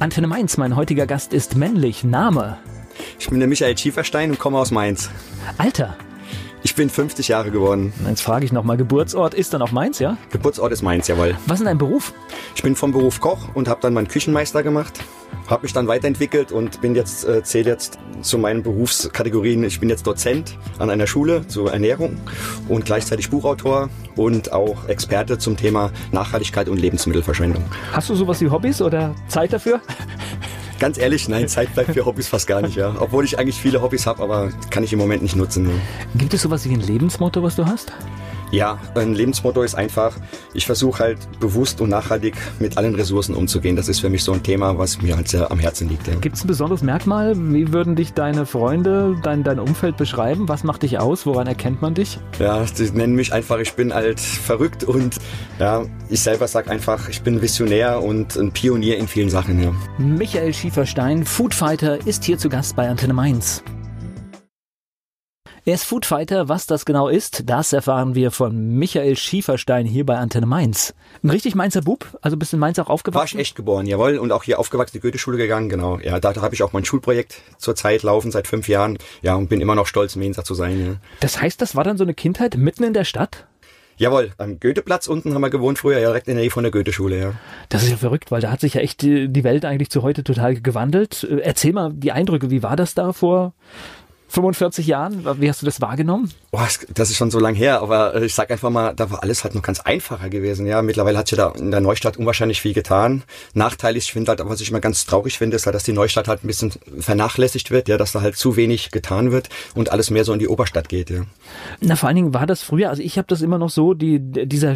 Antenne Mainz, mein heutiger Gast ist männlich. Name? Ich bin der Michael Schieferstein und komme aus Mainz. Alter? Ich bin 50 Jahre geworden. Jetzt frage ich nochmal, Geburtsort ist dann auch Mainz, ja? Geburtsort ist Mainz, jawohl. Was ist dein Beruf? Ich bin vom Beruf Koch und habe dann meinen Küchenmeister gemacht. Habe mich dann weiterentwickelt und bin jetzt, äh, zähle jetzt zu meinen Berufskategorien. Ich bin jetzt Dozent an einer Schule zur Ernährung und gleichzeitig Buchautor und auch Experte zum Thema Nachhaltigkeit und Lebensmittelverschwendung. Hast du sowas wie Hobbys oder Zeit dafür? Ganz ehrlich, nein, Zeit bleibt für Hobbys fast gar nicht, ja. Obwohl ich eigentlich viele Hobbys habe, aber kann ich im Moment nicht nutzen. Ne. Gibt es sowas wie ein Lebensmotto, was du hast? Ja, ein Lebensmotto ist einfach, ich versuche halt bewusst und nachhaltig mit allen Ressourcen umzugehen. Das ist für mich so ein Thema, was mir halt sehr am Herzen liegt. Ja. Gibt es ein besonderes Merkmal? Wie würden dich deine Freunde, dein, dein Umfeld beschreiben? Was macht dich aus? Woran erkennt man dich? Ja, sie nennen mich einfach, ich bin halt verrückt und ja, ich selber sage einfach, ich bin Visionär und ein Pionier in vielen Sachen. Ja. Michael Schieferstein, Foodfighter, ist hier zu Gast bei Antenne Mainz. Er ist Foodfighter. Was das genau ist, das erfahren wir von Michael Schieferstein hier bei Antenne Mainz. Ein richtig Mainzer Bub? Also bist du in Mainz auch aufgewachsen? War ich echt geboren, jawohl. Und auch hier aufgewachsen, die Goethe-Schule gegangen, genau. Ja, da, da habe ich auch mein Schulprojekt zurzeit laufen, seit fünf Jahren. Ja, und bin immer noch stolz, Mainzer zu sein. Ja. Das heißt, das war dann so eine Kindheit mitten in der Stadt? Jawohl, am Goetheplatz unten haben wir gewohnt früher, ja, direkt in der Nähe von der Goethe-Schule, ja. Das ist ja verrückt, weil da hat sich ja echt die Welt eigentlich zu heute total gewandelt. Erzähl mal die Eindrücke, wie war das da vor 45 Jahren? Wie hast du das wahrgenommen? Oh, das ist schon so lang her, aber ich sag einfach mal, da war alles halt noch ganz einfacher gewesen. Ja, mittlerweile hat sich da in der Neustadt unwahrscheinlich viel getan. Nachteilig, ich finde halt, was ich immer ganz traurig finde, ist halt, dass die Neustadt halt ein bisschen vernachlässigt wird, ja, dass da halt zu wenig getan wird und alles mehr so in die Oberstadt geht, ja. Na, vor allen Dingen war das früher, also ich habe das immer noch so, die, dieser,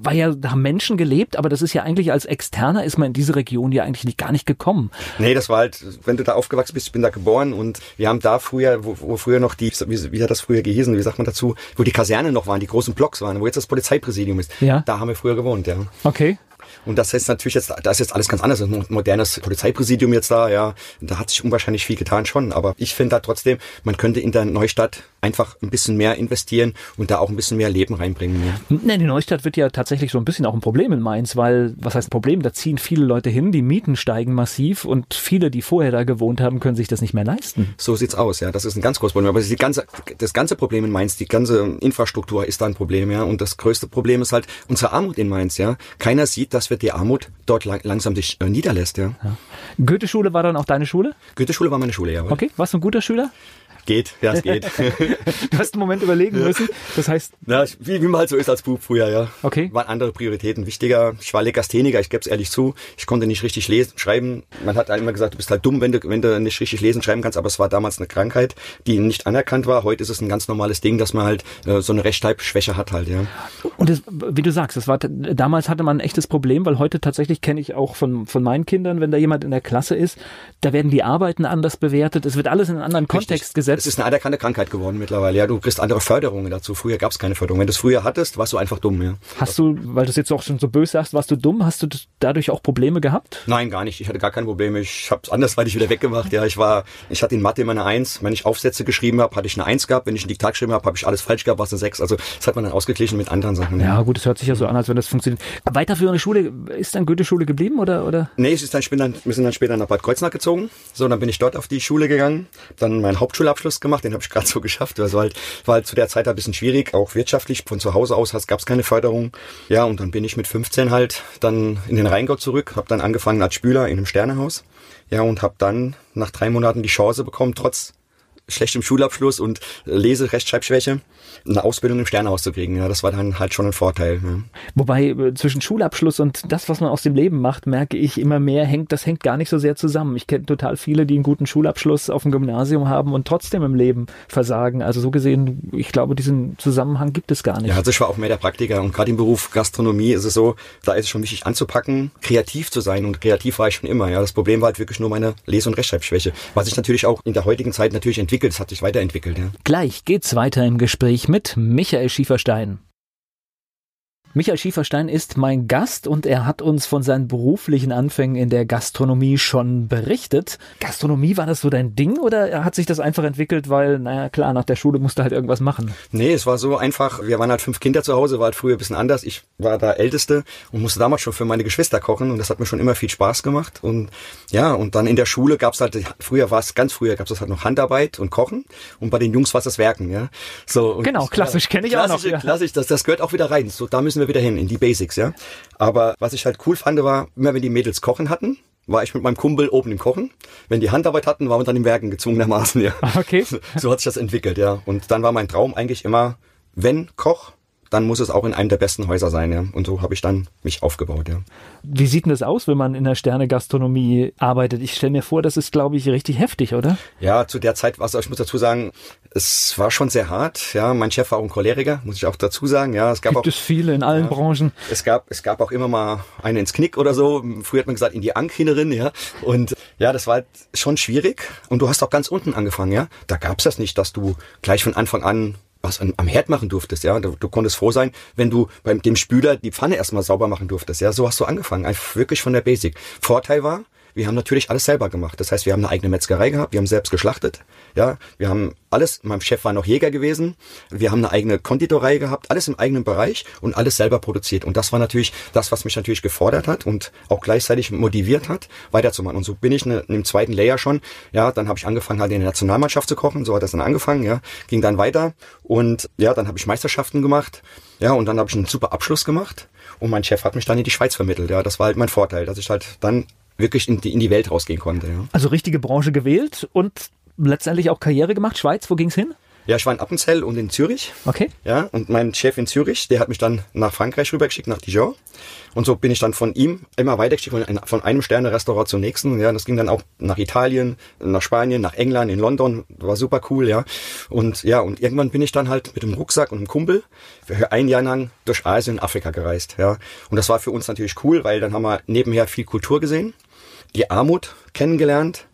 war ja, da haben Menschen gelebt, aber das ist ja eigentlich als Externer ist man in diese Region ja eigentlich nicht, gar nicht gekommen. Nee, das war halt, wenn du da aufgewachsen bist, ich bin da geboren und wir haben da früher, wo, wo früher noch die, wie, wie hat das früher gehießen, sagt man dazu, wo die Kaserne noch waren, die großen Blocks waren, wo jetzt das Polizeipräsidium ist. Ja. Da haben wir früher gewohnt, ja. Okay. Und das heißt natürlich jetzt, da ist jetzt alles ganz anders. Ein modernes Polizeipräsidium jetzt da, ja. Da hat sich unwahrscheinlich viel getan schon. Aber ich finde da trotzdem, man könnte in der Neustadt einfach ein bisschen mehr investieren und da auch ein bisschen mehr Leben reinbringen. Ja. Nee, die Neustadt wird ja tatsächlich so ein bisschen auch ein Problem in Mainz, weil, was heißt ein Problem? Da ziehen viele Leute hin, die Mieten steigen massiv und viele, die vorher da gewohnt haben, können sich das nicht mehr leisten. So sieht's aus, ja. Das ist ein ganz großes Problem. Aber das, ganze, das ganze Problem in Mainz, die ganze Infrastruktur ist da ein Problem, ja. Und das größte Problem ist halt unsere Armut in Mainz, ja. Keiner sieht, dass wir die Armut dort lang, langsam sich äh, niederlässt, ja. ja. Goethe-Schule war dann auch deine Schule? Goethe-Schule war meine Schule, ja. Okay, warst du ein guter Schüler? Geht, ja, es geht. du hast einen Moment überlegen müssen. Das heißt. Ja, wie, wie man halt so ist als Bub früher, ja. Okay. Waren andere Prioritäten wichtiger. Ich war Legastheniker, ich gebe es ehrlich zu. Ich konnte nicht richtig lesen, schreiben. Man hat immer gesagt, du bist halt dumm, wenn du, wenn du nicht richtig lesen, schreiben kannst, aber es war damals eine Krankheit, die nicht anerkannt war. Heute ist es ein ganz normales Ding, dass man halt äh, so eine Rechtschreibschwäche hat halt, ja. Und das, wie du sagst, das war damals hatte man ein echtes Problem, weil heute tatsächlich kenne ich auch von, von meinen Kindern, wenn da jemand in der Klasse ist, da werden die Arbeiten anders bewertet. Es wird alles in einen anderen richtig. Kontext gesetzt. Es ist eine anerkannte Krankheit. Geworden mittlerweile. Ja, du kriegst andere Förderungen dazu. Früher gab es keine Förderung. Wenn du es früher hattest, warst du einfach dumm. Ja. Hast du, weil du es jetzt auch schon so böse sagst, warst du dumm? Hast du dadurch auch Probleme gehabt? Nein, gar nicht. Ich hatte gar keine Probleme. Ich habe es andersweitig wieder weggemacht. Ja, ich war, ich hatte in Mathe immer eine Eins. Wenn ich Aufsätze geschrieben habe, hatte ich eine Eins gehabt. Wenn ich ein Diktat geschrieben habe, habe ich alles falsch gehabt, war es eine Sechs. Also das hat man dann ausgeglichen mit anderen Sachen. Ja, gut, es hört sich ja so an, als wenn das funktioniert. Weiterführende Schule, ist dann Goethe-Schule geblieben oder, oder? Nee, es ist dann, ich bin dann, wir sind dann später nach Bad Kreuznach gezogen. So, dann bin ich dort auf die Schule gegangen, dann meinen Hauptschulabschluss gemacht, den habe ich gerade so geschafft. Also halt, war halt zu der Zeit ein bisschen schwierig, auch wirtschaftlich. Von zu Hause aus gab es keine Förderung. Ja, und dann bin ich mit 15 halt dann in den Rheingau zurück, habe dann angefangen als Spüler in einem Sternehaus. Ja, und habe dann nach drei Monaten die Chance bekommen, trotz schlechtem Schulabschluss und Lese-Rechtschreibschwäche, eine Ausbildung im Sternehaus zu kriegen. Ja, das war dann halt schon ein Vorteil. Ja. Wobei äh, zwischen Schulabschluss und das, was man aus dem Leben macht, merke ich immer mehr, hängt, das hängt gar nicht so sehr zusammen. Ich kenne total viele, die einen guten Schulabschluss auf dem Gymnasium haben und trotzdem im Leben versagen. Also so gesehen, ich glaube, diesen Zusammenhang gibt es gar nicht. Ja, also ich war auch mehr der Praktiker und gerade im Beruf Gastronomie ist es so, da ist es schon wichtig anzupacken, kreativ zu sein und kreativ war ich schon immer. Ja, das Problem war halt wirklich nur meine Lese- und Rechtschreibschwäche, was sich natürlich auch in der heutigen Zeit natürlich entwickelt, es hat sich weiterentwickelt. Ja. Gleich geht's weiter im Gespräch mit Michael Schieferstein. Michael Schieferstein ist mein Gast und er hat uns von seinen beruflichen Anfängen in der Gastronomie schon berichtet. Gastronomie, war das so dein Ding oder hat sich das einfach entwickelt, weil, naja, klar, nach der Schule musste halt irgendwas machen? Nee, es war so einfach. Wir waren halt fünf Kinder zu Hause, war halt früher ein bisschen anders. Ich war der Älteste und musste damals schon für meine Geschwister kochen und das hat mir schon immer viel Spaß gemacht. Und ja, und dann in der Schule gab's halt, früher war es, ganz früher gab's halt noch Handarbeit und Kochen und bei den Jungs war es das Werken, ja. So, genau, klassisch kenne ich auch noch. Ja. Klassisch, das, das gehört auch wieder rein. So, da müssen wir wieder hin, in die Basics, ja. Aber was ich halt cool fand, war, immer wenn die Mädels kochen hatten, war ich mit meinem Kumpel oben im Kochen. Wenn die Handarbeit hatten, waren wir dann im Werken gezwungenermaßen, ja. Okay. So, so hat sich das entwickelt, ja. Und dann war mein Traum eigentlich immer, wenn Koch, dann muss es auch in einem der besten Häuser sein, ja. Und so habe ich dann mich aufgebaut, ja. Wie sieht denn das aus, wenn man in der Sterne-Gastronomie arbeitet? Ich stelle mir vor, das ist, glaube ich, richtig heftig, oder? Ja, zu der Zeit, was ich muss dazu sagen, es war schon sehr hart. Ja, mein Chef war auch ein Choleriker, muss ich auch dazu sagen. Ja, es gab Gibt auch, es viele in allen ja, Branchen. Es gab, es gab auch immer mal einen ins Knick oder so. Früher hat man gesagt, in die Ankhinerin, ja. Und ja, das war halt schon schwierig. Und du hast auch ganz unten angefangen, ja. Da gab's das nicht, dass du gleich von Anfang an was am Herd machen durftest, ja. Du, du, konntest froh sein, wenn du beim dem Spüler die Pfanne erstmal sauber machen durftest, ja. So hast du angefangen, einfach wirklich von der Basic. Vorteil war, wir haben natürlich alles selber gemacht. Das heißt, wir haben eine eigene Metzgerei gehabt, wir haben selbst geschlachtet, ja, wir haben alles, mein Chef war noch Jäger gewesen, wir haben eine eigene Konditorei gehabt, alles im eigenen Bereich und alles selber produziert. Und das war natürlich das, was mich natürlich gefordert hat und auch gleichzeitig motiviert hat, weiterzumachen. Und so bin ich ne, im zweiten Layer schon, ja, dann habe ich angefangen halt in der Nationalmannschaft zu kochen, so hat das dann angefangen, ja, ging dann weiter und ja, dann habe ich Meisterschaften gemacht, ja, und dann habe ich einen super Abschluss gemacht und mein Chef hat mich dann in die Schweiz vermittelt, ja, das war halt mein Vorteil, dass ich halt dann wirklich in die, in die Welt rausgehen konnte. Ja. Also richtige Branche gewählt und letztendlich auch Karriere gemacht. Schweiz, wo ging's hin? Ja, ich war in Appenzell und in Zürich. Okay. Ja, und mein Chef in Zürich, der hat mich dann nach Frankreich rübergeschickt, nach Dijon. Und so bin ich dann von ihm immer weitergeschickt, von einem Sterne-Restaurant zum nächsten. Ja, das ging dann auch nach Italien, nach Spanien, nach England, in London. War super cool, ja. Und ja, und irgendwann bin ich dann halt mit dem Rucksack und einem Kumpel für ein Jahr lang durch Asien und Afrika gereist, ja. Und das war für uns natürlich cool, weil dann haben wir nebenher viel Kultur gesehen, die Armut kennengelernt,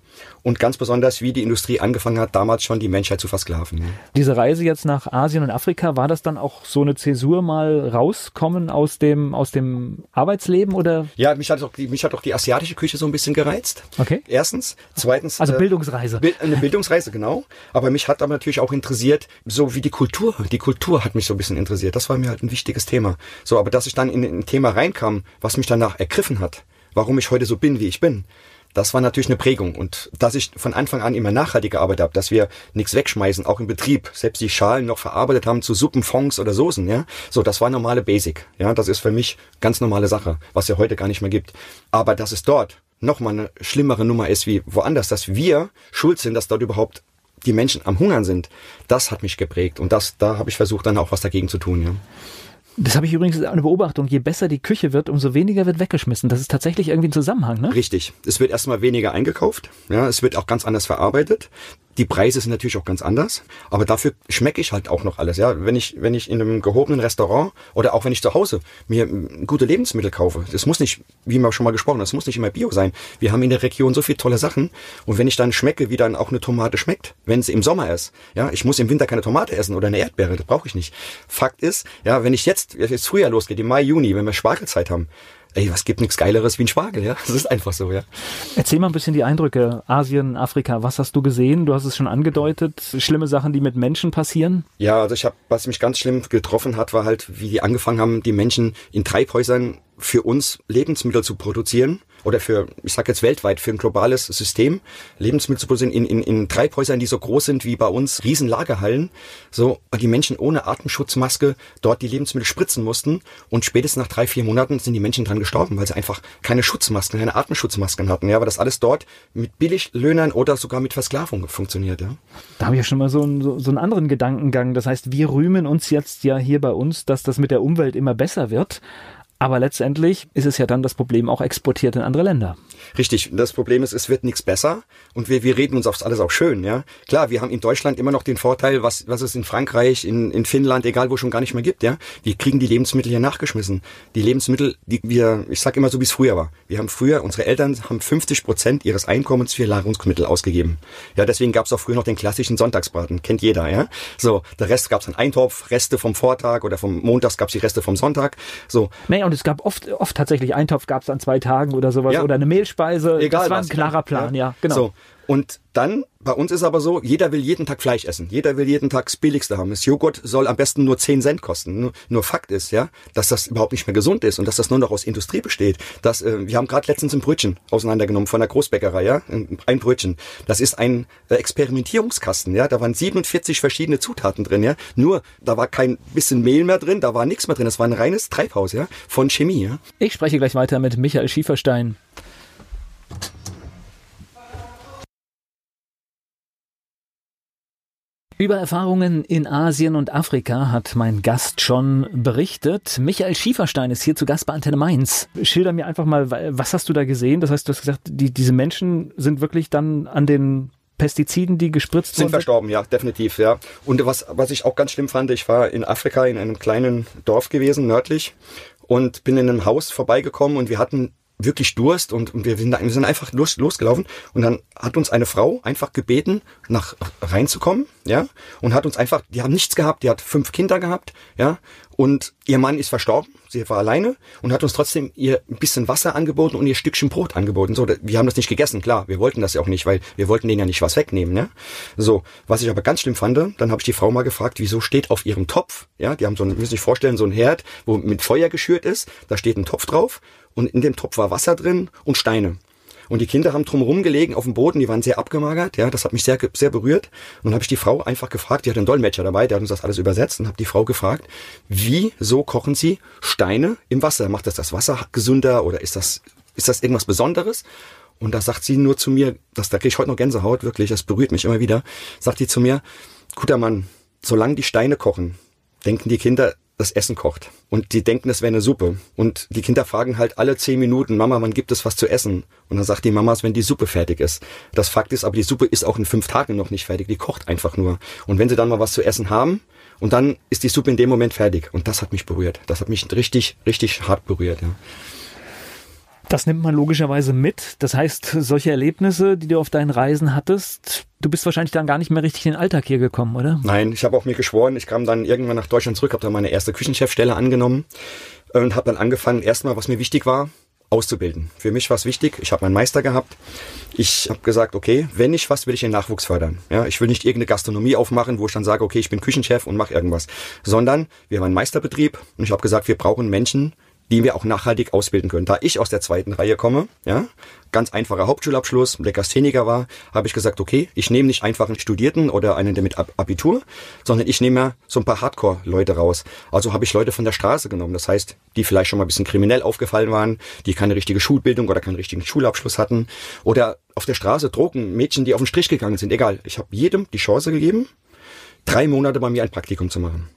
und ganz besonders, wie die Industrie angefangen hat, damals schon die Menschheit zu versklaven. Diese Reise jetzt nach Asien und Afrika, war das dann auch so eine Zäsur mal rauskommen aus dem, aus dem Arbeitsleben oder? Ja, mich hat auch die, mich hat auch die asiatische Küche so ein bisschen gereizt. Okay. Erstens. Zweitens. Also Bildungsreise. Äh, eine Bildungsreise, genau. Aber mich hat aber natürlich auch interessiert, so wie die Kultur. Die Kultur hat mich so ein bisschen interessiert. Das war mir halt ein wichtiges Thema. So, aber dass ich dann in ein Thema reinkam, was mich danach ergriffen hat, warum ich heute so bin, wie ich bin, das war natürlich eine Prägung. Und dass ich von Anfang an immer nachhaltig gearbeitet habe, dass wir nichts wegschmeißen, auch im Betrieb, selbst die Schalen noch verarbeitet haben zu Suppen, Fonds oder Soßen, ja. So, das war normale Basic. Ja, das ist für mich ganz normale Sache, was ja heute gar nicht mehr gibt. Aber dass es dort nochmal eine schlimmere Nummer ist wie woanders, dass wir schuld sind, dass dort überhaupt die Menschen am Hungern sind, das hat mich geprägt. Und das, da habe ich versucht, dann auch was dagegen zu tun, ja. Das habe ich übrigens eine Beobachtung. Je besser die Küche wird, umso weniger wird weggeschmissen. Das ist tatsächlich irgendwie ein Zusammenhang, ne? Richtig. Es wird erstmal weniger eingekauft. Ja, es wird auch ganz anders verarbeitet. Die Preise sind natürlich auch ganz anders, aber dafür schmecke ich halt auch noch alles. Ja, wenn ich wenn ich in einem gehobenen Restaurant oder auch wenn ich zu Hause mir gute Lebensmittel kaufe, das muss nicht, wie wir schon mal gesprochen, das muss nicht immer Bio sein. Wir haben in der Region so viele tolle Sachen und wenn ich dann schmecke, wie dann auch eine Tomate schmeckt, wenn sie im Sommer ist, ja, ich muss im Winter keine Tomate essen oder eine Erdbeere, das brauche ich nicht. Fakt ist, ja, wenn ich jetzt jetzt Frühjahr losgeht, im Mai, Juni, wenn wir Spargelzeit haben, ey, was gibt nichts Geileres wie ein Spargel, ja? Das ist einfach so, ja. Erzähl mal ein bisschen die Eindrücke. Asien, Afrika, was hast du gesehen? Du hast es schon angedeutet. Schlimme Sachen, die mit Menschen passieren? Ja, also ich habe, was mich ganz schlimm getroffen hat, war halt, wie die angefangen haben, die Menschen in Treibhäusern für uns Lebensmittel zu produzieren oder für, ich sage jetzt weltweit, für ein globales System, Lebensmittel zu produzieren in, in, in Treibhäusern, die so groß sind wie bei uns, Riesenlagerhallen, so die Menschen ohne Atemschutzmaske dort die Lebensmittel spritzen mussten und spätestens nach drei, vier Monaten sind die Menschen dran gestorben, weil sie einfach keine Schutzmasken, keine Atemschutzmasken hatten, ja, weil das alles dort mit Billiglöhnern oder sogar mit Versklavung funktioniert, ja. Da habe ich ja schon mal so, einen, so, so einen anderen Gedankengang. Das heißt, wir rühmen uns jetzt ja hier bei uns, dass das mit der Umwelt immer besser wird. Aber letztendlich ist es ja dann das Problem auch exportiert in andere Länder. Richtig. Das Problem ist, es wird nichts besser und wir, wir reden uns aufs alles auch schön. Ja, klar, wir haben in Deutschland immer noch den Vorteil, was was es in Frankreich, in, in Finnland, egal wo schon gar nicht mehr gibt. Ja, wir kriegen die Lebensmittel hier nachgeschmissen. Die Lebensmittel, die wir, ich sag immer so, wie es früher war. Wir haben früher, unsere Eltern haben 50 Prozent ihres Einkommens für Nahrungsmittel ausgegeben. Ja, deswegen gab es auch früher noch den klassischen Sonntagsbraten, kennt jeder. Ja, so der Rest gab es einen Eintopf, Reste vom Vortag oder vom Montags gab es die Reste vom Sonntag. So. Naja, und es gab oft, oft tatsächlich Eintopf gab es an zwei Tagen oder sowas ja. oder eine Mehlspeise. Egal das war ein klarer Plan, ja, ja genau. So. Und dann, bei uns ist aber so, jeder will jeden Tag Fleisch essen. Jeder will jeden Tag das Billigste haben. Das Joghurt soll am besten nur 10 Cent kosten. Nur, nur Fakt ist, ja, dass das überhaupt nicht mehr gesund ist und dass das nur noch aus Industrie besteht. Das, äh, wir haben gerade letztens ein Brötchen auseinandergenommen von der Großbäckerei, ja, ein Brötchen. Das ist ein äh, Experimentierungskasten, ja. Da waren 47 verschiedene Zutaten drin, ja. Nur, da war kein bisschen Mehl mehr drin, da war nichts mehr drin. Das war ein reines Treibhaus, ja, von Chemie, ja. Ich spreche gleich weiter mit Michael Schieferstein. Über Erfahrungen in Asien und Afrika hat mein Gast schon berichtet. Michael Schieferstein ist hier zu Gast bei Antenne Mainz. Schilder mir einfach mal, was hast du da gesehen? Das heißt, du hast gesagt, die, diese Menschen sind wirklich dann an den Pestiziden, die gespritzt sind verstorben, ja, definitiv, ja. Und was, was ich auch ganz schlimm fand, ich war in Afrika in einem kleinen Dorf gewesen, nördlich, und bin in einem Haus vorbeigekommen und wir hatten wirklich Durst und, und wir, sind, wir sind einfach los, losgelaufen und dann hat uns eine Frau einfach gebeten, nach reinzukommen, ja, und hat uns einfach, die haben nichts gehabt, die hat fünf Kinder gehabt, ja, und ihr Mann ist verstorben, sie war alleine und hat uns trotzdem ihr ein bisschen Wasser angeboten und ihr Stückchen Brot angeboten. So, wir haben das nicht gegessen, klar, wir wollten das ja auch nicht, weil wir wollten denen ja nicht was wegnehmen, ne? So, was ich aber ganz schlimm fand, dann habe ich die Frau mal gefragt, wieso steht auf ihrem Topf, ja, die haben so, ein, müssen sich vorstellen, so ein Herd, wo mit Feuer geschürt ist, da steht ein Topf drauf und in dem Topf war Wasser drin und Steine. Und die Kinder haben drumherum gelegen auf dem Boden, die waren sehr abgemagert, ja, das hat mich sehr, sehr berührt. Und dann habe ich die Frau einfach gefragt, die hat einen Dolmetscher dabei, der hat uns das alles übersetzt und habe die Frau gefragt, wieso kochen sie Steine im Wasser? Macht das das Wasser gesünder oder ist das, ist das irgendwas Besonderes? Und da sagt sie nur zu mir, das, da kriege ich heute noch Gänsehaut, wirklich, das berührt mich immer wieder, sagt die zu mir, guter Mann, solange die Steine kochen, denken die Kinder, das Essen kocht. Und die denken, es wäre eine Suppe. Und die Kinder fragen halt alle zehn Minuten, Mama, wann gibt es was zu essen? Und dann sagt die Mama, wenn die Suppe fertig ist. Das Fakt ist aber, die Suppe ist auch in fünf Tagen noch nicht fertig. Die kocht einfach nur. Und wenn sie dann mal was zu essen haben, und dann ist die Suppe in dem Moment fertig. Und das hat mich berührt. Das hat mich richtig, richtig hart berührt. Ja. Das nimmt man logischerweise mit. Das heißt, solche Erlebnisse, die du auf deinen Reisen hattest, du bist wahrscheinlich dann gar nicht mehr richtig in den Alltag hier gekommen, oder? Nein, ich habe auch mir geschworen, ich kam dann irgendwann nach Deutschland zurück, habe dann meine erste Küchenchefstelle angenommen und habe dann angefangen, erstmal, was mir wichtig war, auszubilden. Für mich war es wichtig, ich habe meinen Meister gehabt. Ich habe gesagt, okay, wenn ich was, will ich den Nachwuchs fördern. Ja, ich will nicht irgendeine Gastronomie aufmachen, wo ich dann sage, okay, ich bin Küchenchef und mache irgendwas, sondern wir haben einen Meisterbetrieb und ich habe gesagt, wir brauchen Menschen, die wir auch nachhaltig ausbilden können. Da ich aus der zweiten Reihe komme, ja, ganz einfacher Hauptschulabschluss, Legastheniker war, habe ich gesagt, okay, ich nehme nicht einfach einen Studierten oder einen der mit Abitur, sondern ich nehme so ein paar Hardcore-Leute raus. Also habe ich Leute von der Straße genommen. Das heißt, die vielleicht schon mal ein bisschen kriminell aufgefallen waren, die keine richtige Schulbildung oder keinen richtigen Schulabschluss hatten oder auf der Straße Drogen, Mädchen, die auf den Strich gegangen sind. Egal, ich habe jedem die Chance gegeben, drei Monate bei mir ein Praktikum zu machen.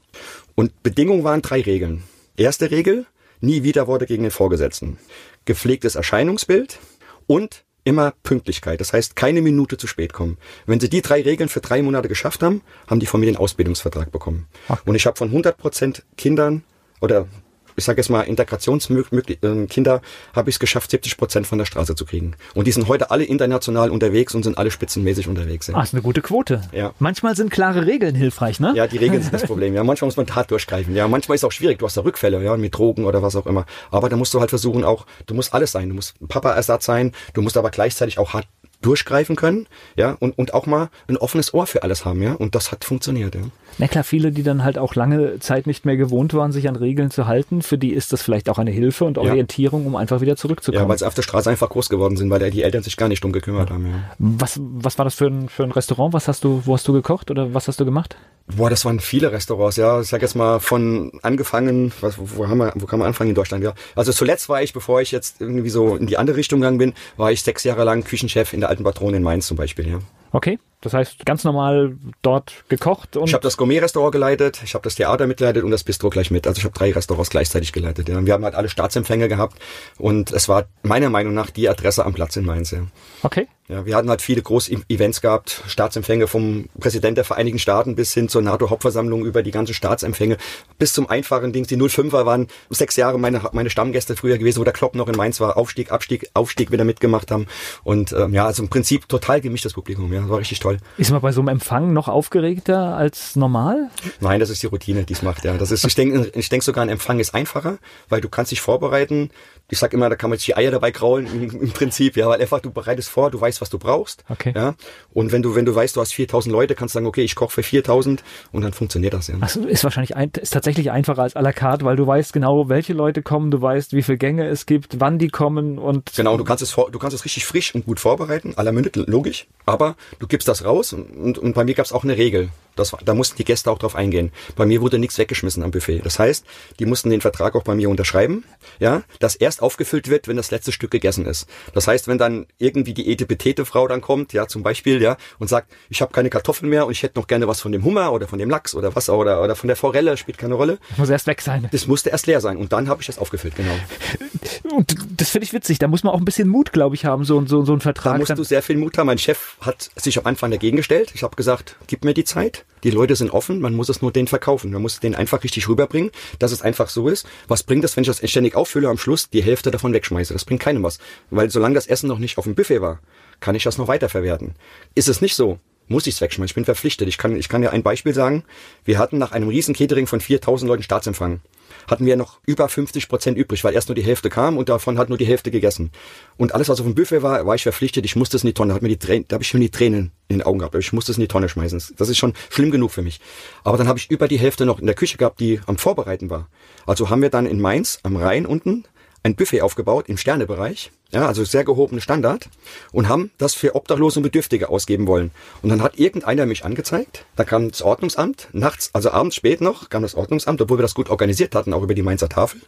Und Bedingungen waren drei Regeln. Erste Regel, nie wieder Worte gegen den Vorgesetzten. Gepflegtes Erscheinungsbild und immer Pünktlichkeit. Das heißt, keine Minute zu spät kommen. Wenn Sie die drei Regeln für drei Monate geschafft haben, haben die von mir den Ausbildungsvertrag bekommen. Ach. Und ich habe von 100 Prozent Kindern oder ich sage jetzt mal, Integrationskinder habe ich es geschafft, 70 Prozent von der Straße zu kriegen. Und die sind heute alle international unterwegs und sind alle spitzenmäßig unterwegs. Ja. Ah, ist eine gute Quote. Ja. Manchmal sind klare Regeln hilfreich, ne? Ja, die Regeln sind das Problem. Ja, manchmal muss man Tat durchgreifen. Ja, manchmal ist es auch schwierig. Du hast da Rückfälle, ja, mit Drogen oder was auch immer. Aber da musst du halt versuchen auch, du musst alles sein. Du musst Papa-Ersatz sein. Du musst aber gleichzeitig auch hart durchgreifen können, ja, und, und auch mal ein offenes Ohr für alles haben, ja, und das hat funktioniert, ja. Na klar, viele, die dann halt auch lange Zeit nicht mehr gewohnt waren, sich an Regeln zu halten, für die ist das vielleicht auch eine Hilfe und Orientierung, ja. um einfach wieder zurückzukommen. Ja, weil sie auf der Straße einfach groß geworden sind, weil die Eltern sich gar nicht drum gekümmert ja. haben, ja. Was, was war das für ein, für ein Restaurant? Was hast du, wo hast du gekocht oder was hast du gemacht? Boah, das waren viele Restaurants, ja. Ich sag jetzt mal von angefangen, was, wo, wo haben wir, wo kann man anfangen in Deutschland, ja. Also zuletzt war ich, bevor ich jetzt irgendwie so in die andere Richtung gegangen bin, war ich sechs Jahre lang Küchenchef in der alten Patrone in Mainz zum Beispiel, ja. Okay, das heißt ganz normal dort gekocht und. Ich habe das Gourmet-Restaurant geleitet, ich habe das Theater mitgeleitet und das Bistro gleich mit. Also ich habe drei Restaurants gleichzeitig geleitet. Ja. Wir haben halt alle Staatsempfänge gehabt und es war meiner Meinung nach die Adresse am Platz in Mainz. Ja. Okay. Ja, wir hatten halt viele große Events gehabt, Staatsempfänge vom Präsident der Vereinigten Staaten bis hin zur NATO-Hauptversammlung über die ganze Staatsempfänge, bis zum einfachen Dings. Die 05er waren sechs Jahre meine, meine Stammgäste früher gewesen, wo der Klopp noch in Mainz war, Aufstieg, Abstieg, Aufstieg wieder mitgemacht haben. Und ähm, ja, also im Prinzip total gemischtes Publikum, ja, das war richtig toll. Ist man bei so einem Empfang noch aufgeregter als normal? Nein, das ist die Routine, die es macht, ja. Das ist, ich denke ich denk sogar, ein Empfang ist einfacher, weil du kannst dich vorbereiten, ich sag immer, da kann man sich die Eier dabei kraulen im, im, Prinzip, ja, weil einfach du bereitest vor, du weißt, was du brauchst, okay. ja, und wenn du wenn du weißt, du hast 4000 Leute, kannst du sagen, okay, ich koche für 4000 und dann funktioniert das ja. Also ist wahrscheinlich ein, ist tatsächlich einfacher als à la carte, weil du weißt genau, welche Leute kommen, du weißt, wie viele Gänge es gibt, wann die kommen und genau, du kannst es du kannst es richtig frisch und gut vorbereiten, à la Minute, logisch, aber du gibst das raus und, und bei mir gab es auch eine Regel. Das, da mussten die Gäste auch drauf eingehen. Bei mir wurde nichts weggeschmissen am Buffet. Das heißt, die mussten den Vertrag auch bei mir unterschreiben, ja, dass erst aufgefüllt wird, wenn das letzte Stück gegessen ist. Das heißt, wenn dann irgendwie die etepetete Frau dann kommt, ja, zum Beispiel, ja, und sagt, ich habe keine Kartoffeln mehr und ich hätte noch gerne was von dem Hummer oder von dem Lachs oder was oder, oder von der Forelle, spielt keine Rolle. Das muss erst weg sein. Das musste erst leer sein und dann habe ich das aufgefüllt, genau. Und das finde ich witzig. Da muss man auch ein bisschen Mut, glaube ich, haben, so, so, so ein Vertrag. Da musst du sehr viel Mut haben. Mein Chef hat sich am Anfang dagegen gestellt. Ich habe gesagt, gib mir die Zeit. Die Leute sind offen, man muss es nur denen verkaufen. Man muss es denen einfach richtig rüberbringen, dass es einfach so ist. Was bringt das, wenn ich das ständig auffülle, am Schluss die Hälfte davon wegschmeiße? Das bringt keinem was. Weil solange das Essen noch nicht auf dem Buffet war, kann ich das noch weiterverwerten. Ist es nicht so, muss ich es wegschmeißen. Ich bin verpflichtet. Ich kann, ich kann dir ein Beispiel sagen. Wir hatten nach einem riesen Catering von 4000 Leuten Staatsempfang hatten wir noch über 50 Prozent übrig, weil erst nur die Hälfte kam und davon hat nur die Hälfte gegessen. Und alles, was auf dem Buffet war, war ich verpflichtet, ich musste es in die Tonne. Da, hat mir die Tränen, da habe ich schon die Tränen in den Augen gehabt. Ich musste es in die Tonne schmeißen. Das ist schon schlimm genug für mich. Aber dann habe ich über die Hälfte noch in der Küche gehabt, die am Vorbereiten war. Also haben wir dann in Mainz am Rhein unten ein Buffet aufgebaut im Sternebereich, ja, also sehr gehobene Standard und haben das für Obdachlose und Bedürftige ausgeben wollen. Und dann hat irgendeiner mich angezeigt, da kam das Ordnungsamt, nachts, also abends spät noch, kam das Ordnungsamt, obwohl wir das gut organisiert hatten, auch über die Mainzer Tafel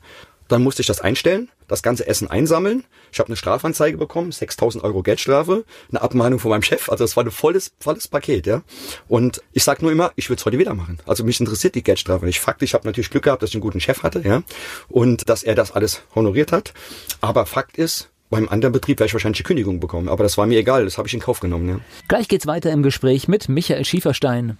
dann musste ich das einstellen, das ganze Essen einsammeln. Ich habe eine Strafanzeige bekommen, 6.000 Euro Geldstrafe, eine Abmahnung von meinem Chef. Also das war ein volles, volles Paket, ja. Und ich sag nur immer, ich würde es heute wieder machen. Also mich interessiert die Geldstrafe nicht. Fakt, ich habe natürlich Glück gehabt, dass ich einen guten Chef hatte, ja, und dass er das alles honoriert hat. Aber Fakt ist, beim anderen Betrieb wäre ich wahrscheinlich die Kündigung bekommen. Aber das war mir egal, das habe ich in Kauf genommen. Ja. Gleich geht's weiter im Gespräch mit Michael Schieferstein.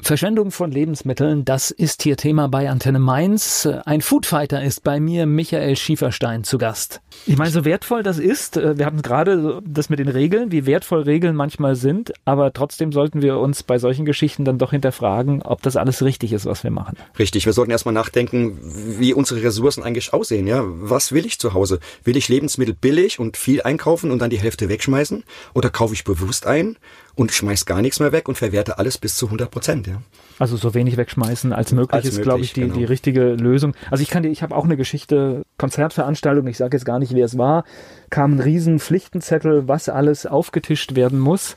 Verschwendung von Lebensmitteln, das ist hier Thema bei Antenne Mainz. Ein Foodfighter ist bei mir Michael Schieferstein zu Gast. Ich meine, so wertvoll das ist, äh, wir hatten gerade das mit den Regeln, wie wertvoll Regeln manchmal sind, aber trotzdem sollten wir uns bei solchen Geschichten dann doch hinterfragen, ob das alles richtig ist, was wir machen. Richtig, wir sollten erstmal nachdenken, wie unsere Ressourcen eigentlich aussehen. Ja? Was will ich zu Hause? Will ich Lebensmittel billig und viel einkaufen und dann die Hälfte wegschmeißen? Oder kaufe ich bewusst ein und schmeiß gar nichts mehr weg und verwerte alles bis zu 100 Prozent. Ja. Also so wenig wegschmeißen als möglich als ist, glaube ich, die, genau. die richtige Lösung. Also ich kann dir, ich habe auch eine Geschichte, Konzertveranstaltung, ich sage jetzt gar nicht, wer es war, kam ein riesen Pflichtenzettel, was alles aufgetischt werden muss.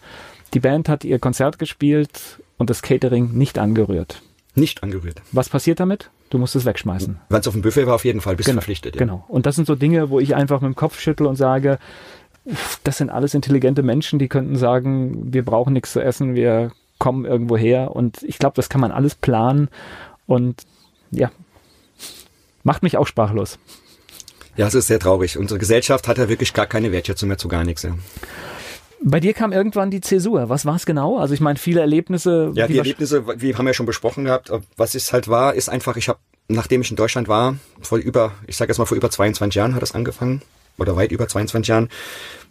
Die Band hat ihr Konzert gespielt und das Catering nicht angerührt. Nicht angerührt. Was passiert damit? Du musst es wegschmeißen. Wenn es auf dem Buffet war, auf jeden Fall, bist genau, du verpflichtet. Ja. Genau. Und das sind so Dinge, wo ich einfach mit dem Kopf schüttel und sage, das sind alles intelligente Menschen, die könnten sagen, wir brauchen nichts zu essen, wir kommen irgendwo her. Und ich glaube, das kann man alles planen. Und ja, macht mich auch sprachlos. Ja, es ist sehr traurig. Unsere Gesellschaft hat ja wirklich gar keine Wertschätzung mehr zu gar nichts. Ja. Bei dir kam irgendwann die Zäsur. Was war es genau? Also ich meine, viele Erlebnisse. Ja, die Erlebnisse, wir haben ja schon besprochen gehabt. Was es halt war, ist einfach, ich habe, nachdem ich in Deutschland war, vor über, ich sage jetzt mal vor über 22 Jahren hat es angefangen, oder weit über 22 Jahren,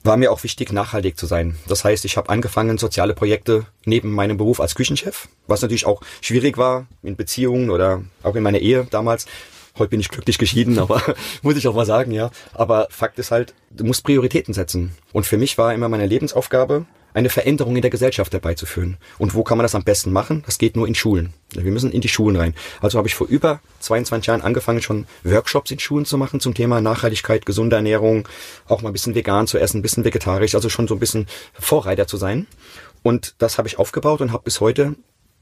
war mir auch wichtig, nachhaltig zu sein. Das heißt, ich habe angefangen, soziale Projekte neben meinem Beruf als Küchenchef, was natürlich auch schwierig war in Beziehungen oder auch in meiner Ehe damals. Heute bin ich glücklich geschieden, aber muss ich auch mal sagen, ja. Aber Fakt ist halt, du musst Prioritäten setzen. Und für mich war immer meine Lebensaufgabe, eine Veränderung in der Gesellschaft herbeizuführen. Und wo kann man das am besten machen? Das geht nur in Schulen. Wir müssen in die Schulen rein. Also habe ich vor über 22 Jahren angefangen, schon Workshops in Schulen zu machen zum Thema Nachhaltigkeit, gesunde Ernährung, auch mal ein bisschen vegan zu essen, ein bisschen vegetarisch, also schon so ein bisschen Vorreiter zu sein. Und das habe ich aufgebaut und habe bis heute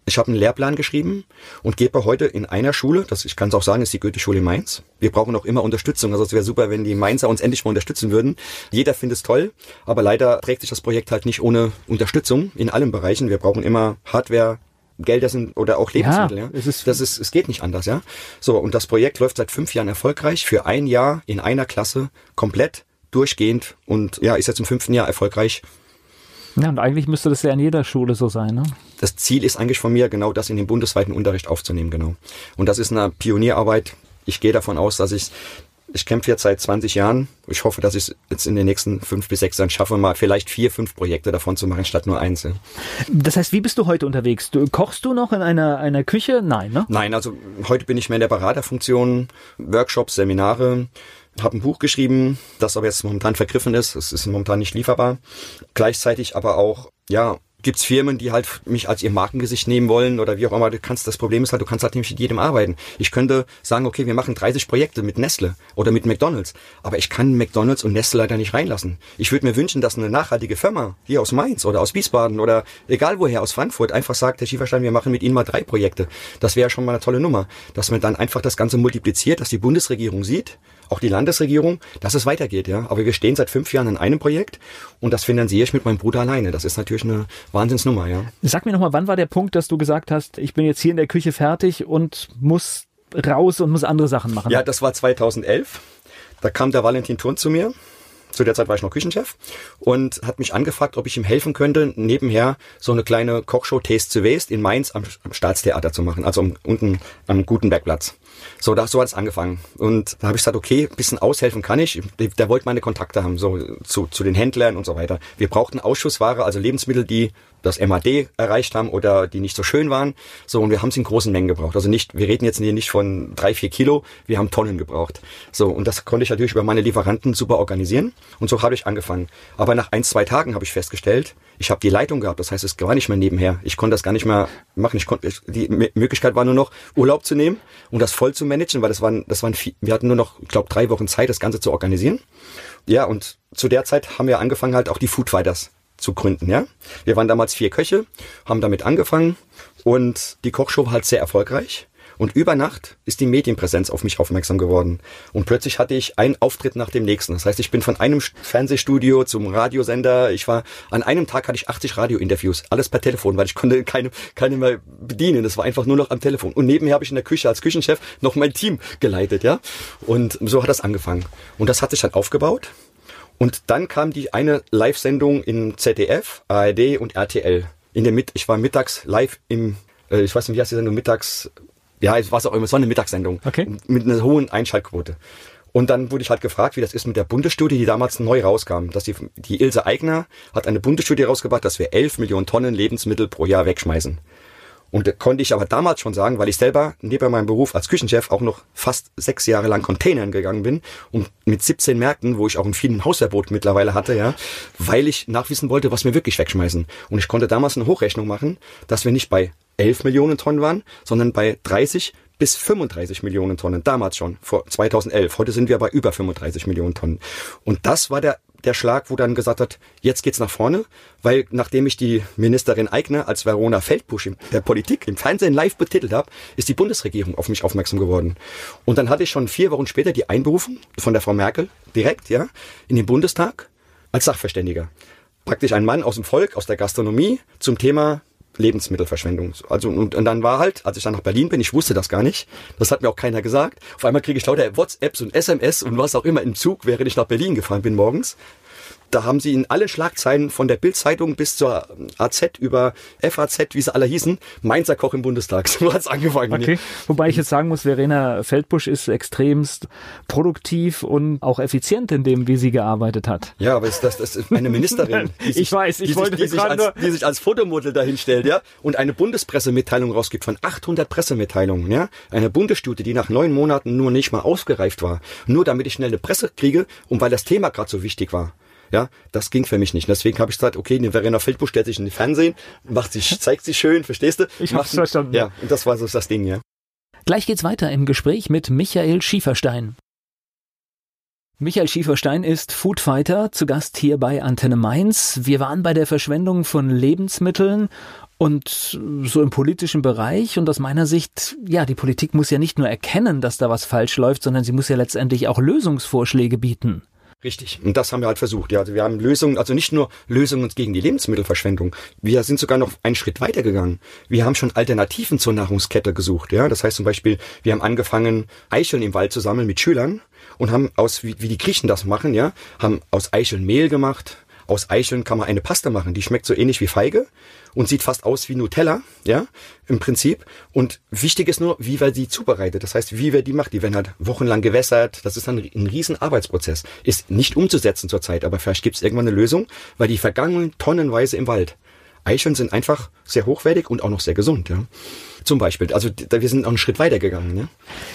Ich habe einen Lehrplan geschrieben und gebe heute in einer Schule, das ich kann es auch sagen, ist die Goethe-Schule Mainz. Wir brauchen auch immer Unterstützung. Also es wäre super, wenn die Mainzer uns endlich mal unterstützen würden. Jeder findet es toll, aber leider trägt sich das Projekt halt nicht ohne Unterstützung in allen Bereichen. Wir brauchen immer Hardware, Gelder sind oder auch Lebensmittel. Ja, ja. Es ist das ist, es geht nicht anders, ja. So und das Projekt läuft seit fünf Jahren erfolgreich für ein Jahr in einer Klasse komplett durchgehend und ja ist jetzt im fünften Jahr erfolgreich. Ja, und eigentlich müsste das ja in jeder Schule so sein, ne? Das Ziel ist eigentlich von mir, genau das in den bundesweiten Unterricht aufzunehmen, genau. Und das ist eine Pionierarbeit. Ich gehe davon aus, dass ich ich kämpfe jetzt seit 20 Jahren. Ich hoffe, dass ich es jetzt in den nächsten fünf bis sechs Jahren schaffe, mal vielleicht vier, fünf Projekte davon zu machen, statt nur eins. Das heißt, wie bist du heute unterwegs? Du, kochst du noch in einer, einer Küche? Nein, ne? Nein, also heute bin ich mehr in der Beraterfunktion, Workshops, Seminare, habe ein Buch geschrieben, das aber jetzt momentan vergriffen ist. Es ist momentan nicht lieferbar. Gleichzeitig aber auch, ja, gibt's Firmen, die halt mich als ihr Markengesicht nehmen wollen oder wie auch immer. Du kannst, das Problem ist halt, du kannst halt nicht mit jedem arbeiten. Ich könnte sagen, okay, wir machen 30 Projekte mit Nestle oder mit McDonalds, aber ich kann McDonalds und Nestle leider nicht reinlassen. Ich würde mir wünschen, dass eine nachhaltige Firma hier aus Mainz oder aus Wiesbaden oder egal woher aus Frankfurt einfach sagt, Herr Schieferstein, wir machen mit Ihnen mal drei Projekte. Das wäre schon mal eine tolle Nummer, dass man dann einfach das Ganze multipliziert, dass die Bundesregierung sieht, auch die Landesregierung, dass es weitergeht, ja. Aber wir stehen seit fünf Jahren an einem Projekt und das finanziere ich mit meinem Bruder alleine. Das ist natürlich eine Wahnsinnsnummer, ja. Sag mir nochmal, wann war der Punkt, dass du gesagt hast, ich bin jetzt hier in der Küche fertig und muss raus und muss andere Sachen machen? Ja, das war 2011. Da kam der Valentin Thurn zu mir zu der Zeit war ich noch Küchenchef und hat mich angefragt, ob ich ihm helfen könnte, nebenher so eine kleine Kochshow Taste to Waste in Mainz am, am Staatstheater zu machen, also um, unten am Gutenbergplatz. So, da, so hat es angefangen. Und da habe ich gesagt, okay, bisschen aushelfen kann ich. Der, wollte meine Kontakte haben, so zu, zu den Händlern und so weiter. Wir brauchten Ausschussware, also Lebensmittel, die das MAD erreicht haben oder die nicht so schön waren. So, und wir haben es in großen Mengen gebraucht. Also nicht, wir reden jetzt hier nicht von drei, vier Kilo, wir haben Tonnen gebraucht. So, und das konnte ich natürlich über meine Lieferanten super organisieren. Und so habe ich angefangen. Aber nach ein, zwei Tagen habe ich festgestellt, ich habe die Leitung gehabt. Das heißt, es war nicht mehr nebenher. Ich konnte das gar nicht mehr machen. Ich konnte, die Möglichkeit war nur noch, Urlaub zu nehmen und das voll zu managen, weil das waren, das waren, wir hatten nur noch, ich glaube, drei Wochen Zeit, das Ganze zu organisieren. Ja, und zu der Zeit haben wir angefangen, halt auch die Food Fighters zu gründen, ja. Wir waren damals vier Köche, haben damit angefangen und die Kochshow war halt sehr erfolgreich. Und über Nacht ist die Medienpräsenz auf mich aufmerksam geworden. Und plötzlich hatte ich einen Auftritt nach dem nächsten. Das heißt, ich bin von einem Fernsehstudio zum Radiosender. Ich war, an einem Tag hatte ich 80 Radiointerviews. Alles per Telefon, weil ich konnte keine, keine mehr bedienen. Das war einfach nur noch am Telefon. Und nebenher habe ich in der Küche als Küchenchef noch mein Team geleitet, ja. Und so hat das angefangen. Und das hat sich dann aufgebaut. Und dann kam die eine Live-Sendung in ZDF, ARD und RTL. In der Mit ich war mittags live im, äh, ich weiß nicht, wie heißt die Sendung, mittags, ja, es war auch immer, es war eine Mittagssendung. Okay. Mit einer hohen Einschaltquote. Und dann wurde ich halt gefragt, wie das ist mit der Bundesstudie, die damals neu rauskam. Dass die, die Ilse Eigner hat eine Bundesstudie rausgebracht, dass wir 11 Millionen Tonnen Lebensmittel pro Jahr wegschmeißen. Und da konnte ich aber damals schon sagen, weil ich selber neben meinem Beruf als Küchenchef auch noch fast sechs Jahre lang Containern gegangen bin und mit 17 Märkten, wo ich auch ein vielen Hausverbot mittlerweile hatte, ja, weil ich nachwissen wollte, was wir wirklich wegschmeißen. Und ich konnte damals eine Hochrechnung machen, dass wir nicht bei 11 Millionen Tonnen waren, sondern bei 30 bis 35 Millionen Tonnen, damals schon, vor 2011. Heute sind wir bei über 35 Millionen Tonnen. Und das war der der Schlag, wo dann gesagt hat, jetzt geht's nach vorne, weil nachdem ich die Ministerin Eigner als Verona Feldbusch in der Politik im Fernsehen live betitelt habe, ist die Bundesregierung auf mich aufmerksam geworden. Und dann hatte ich schon vier Wochen später die Einberufung von der Frau Merkel direkt, ja, in den Bundestag als Sachverständiger. Praktisch ein Mann aus dem Volk, aus der Gastronomie zum Thema Lebensmittelverschwendung. Also und, und dann war halt, als ich dann nach Berlin bin, ich wusste das gar nicht. Das hat mir auch keiner gesagt. Auf einmal kriege ich lauter WhatsApps und SMS und was auch immer im Zug, während ich nach Berlin gefahren bin morgens. Da haben sie in allen Schlagzeilen von der Bildzeitung bis zur AZ über FAZ, wie sie alle hießen, Mainzer Koch im Bundestag. So hat's angefangen. Okay. Wobei ich jetzt sagen muss, Verena Feldbusch ist extremst produktiv und auch effizient in dem, wie sie gearbeitet hat. Ja, aber ist das, das ist eine Ministerin. Sich, ich weiß, ich die wollte sich, die, sich als, die sich als Fotomodel dahinstellt, ja, und eine Bundespressemitteilung rausgibt von 800 Pressemitteilungen, ja, eine Bundesstudie, die nach neun Monaten nur nicht mal ausgereift war, nur damit ich schnell eine Presse kriege und weil das Thema gerade so wichtig war. Ja, das ging für mich nicht. Deswegen habe ich gesagt, okay, die Verena Feldbusch stellt sich in den Fernsehen, macht sich, zeigt sich schön, verstehst du? Ich hab's verstanden. Ja, und das war so das Ding, ja. Gleich geht's weiter im Gespräch mit Michael Schieferstein. Michael Schieferstein ist Foodfighter, zu Gast hier bei Antenne Mainz. Wir waren bei der Verschwendung von Lebensmitteln Und so im politischen Bereich und aus meiner Sicht, ja, die Politik muss ja nicht nur erkennen, dass da was falsch läuft, sondern sie muss ja letztendlich auch Lösungsvorschläge bieten. Richtig. Und das haben wir halt versucht. Ja, also wir haben Lösungen, also nicht nur Lösungen gegen die Lebensmittelverschwendung. Wir sind sogar noch einen Schritt weiter gegangen. Wir haben schon Alternativen zur Nahrungskette gesucht. Ja, das heißt zum Beispiel, wir haben angefangen, Eicheln im Wald zu sammeln mit Schülern und haben aus, wie, wie die Griechen das machen, ja, haben aus Eicheln Mehl gemacht, aus Eicheln kann man eine Pasta machen, die schmeckt so ähnlich wie Feige und sieht fast aus wie Nutella, ja, im Prinzip. Und wichtig ist nur, wie wir die zubereitet. Das heißt, wie wir die macht. Die werden halt wochenlang gewässert. Das ist dann ein riesen Arbeitsprozess. Ist nicht umzusetzen zurzeit, aber vielleicht gibt es irgendwann eine Lösung, weil die vergangenen tonnenweise im Wald. Eicheln sind einfach sehr hochwertig und auch noch sehr gesund, ja. Zum Beispiel. Also wir sind auch einen Schritt weiter gegangen. Ne?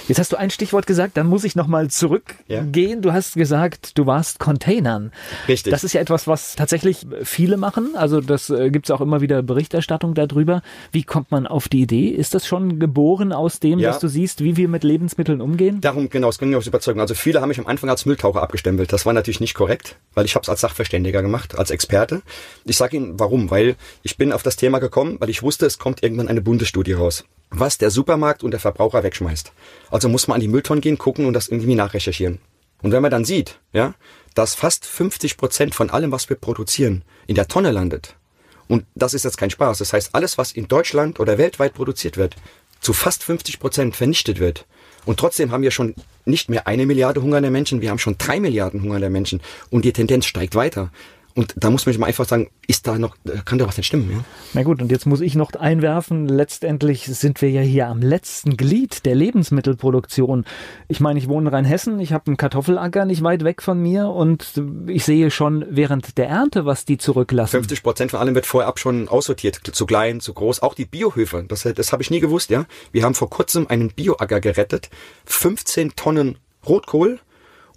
Jetzt hast du ein Stichwort gesagt, dann muss ich nochmal zurückgehen. Ja. Du hast gesagt, du warst Containern. Richtig. Das ist ja etwas, was tatsächlich viele machen. Also das äh, gibt es auch immer wieder Berichterstattung darüber. Wie kommt man auf die Idee? Ist das schon geboren aus dem, ja. dass du siehst, wie wir mit Lebensmitteln umgehen? Darum, genau, es ging mir aus Überzeugung. Also viele haben mich am Anfang als Mülltaucher abgestempelt. Das war natürlich nicht korrekt, weil ich habe es als Sachverständiger gemacht, als Experte. Ich sage Ihnen warum, weil ich bin auf das Thema gekommen, weil ich wusste, es kommt irgendwann eine Bundesstudie raus was der Supermarkt und der Verbraucher wegschmeißt. Also muss man an die Mülltonnen gehen, gucken und das irgendwie nachrecherchieren. Und wenn man dann sieht, ja, dass fast 50 Prozent von allem, was wir produzieren, in der Tonne landet, und das ist jetzt kein Spaß, das heißt, alles, was in Deutschland oder weltweit produziert wird, zu fast 50 Prozent vernichtet wird. Und trotzdem haben wir schon nicht mehr eine Milliarde hungernde Menschen, wir haben schon drei Milliarden hungernde Menschen. Und die Tendenz steigt weiter. Und da muss man sich mal einfach sagen, ist da noch, kann da was nicht stimmen, ja? Na gut, und jetzt muss ich noch einwerfen, letztendlich sind wir ja hier am letzten Glied der Lebensmittelproduktion. Ich meine, ich wohne in Rheinhessen, ich habe einen Kartoffelacker nicht weit weg von mir und ich sehe schon während der Ernte, was die zurücklassen. 50 Prozent von allem wird vorher ab schon aussortiert, zu klein, zu groß. Auch die Biohöfe, das, das habe ich nie gewusst, ja. Wir haben vor kurzem einen Bioacker gerettet, 15 Tonnen Rotkohl,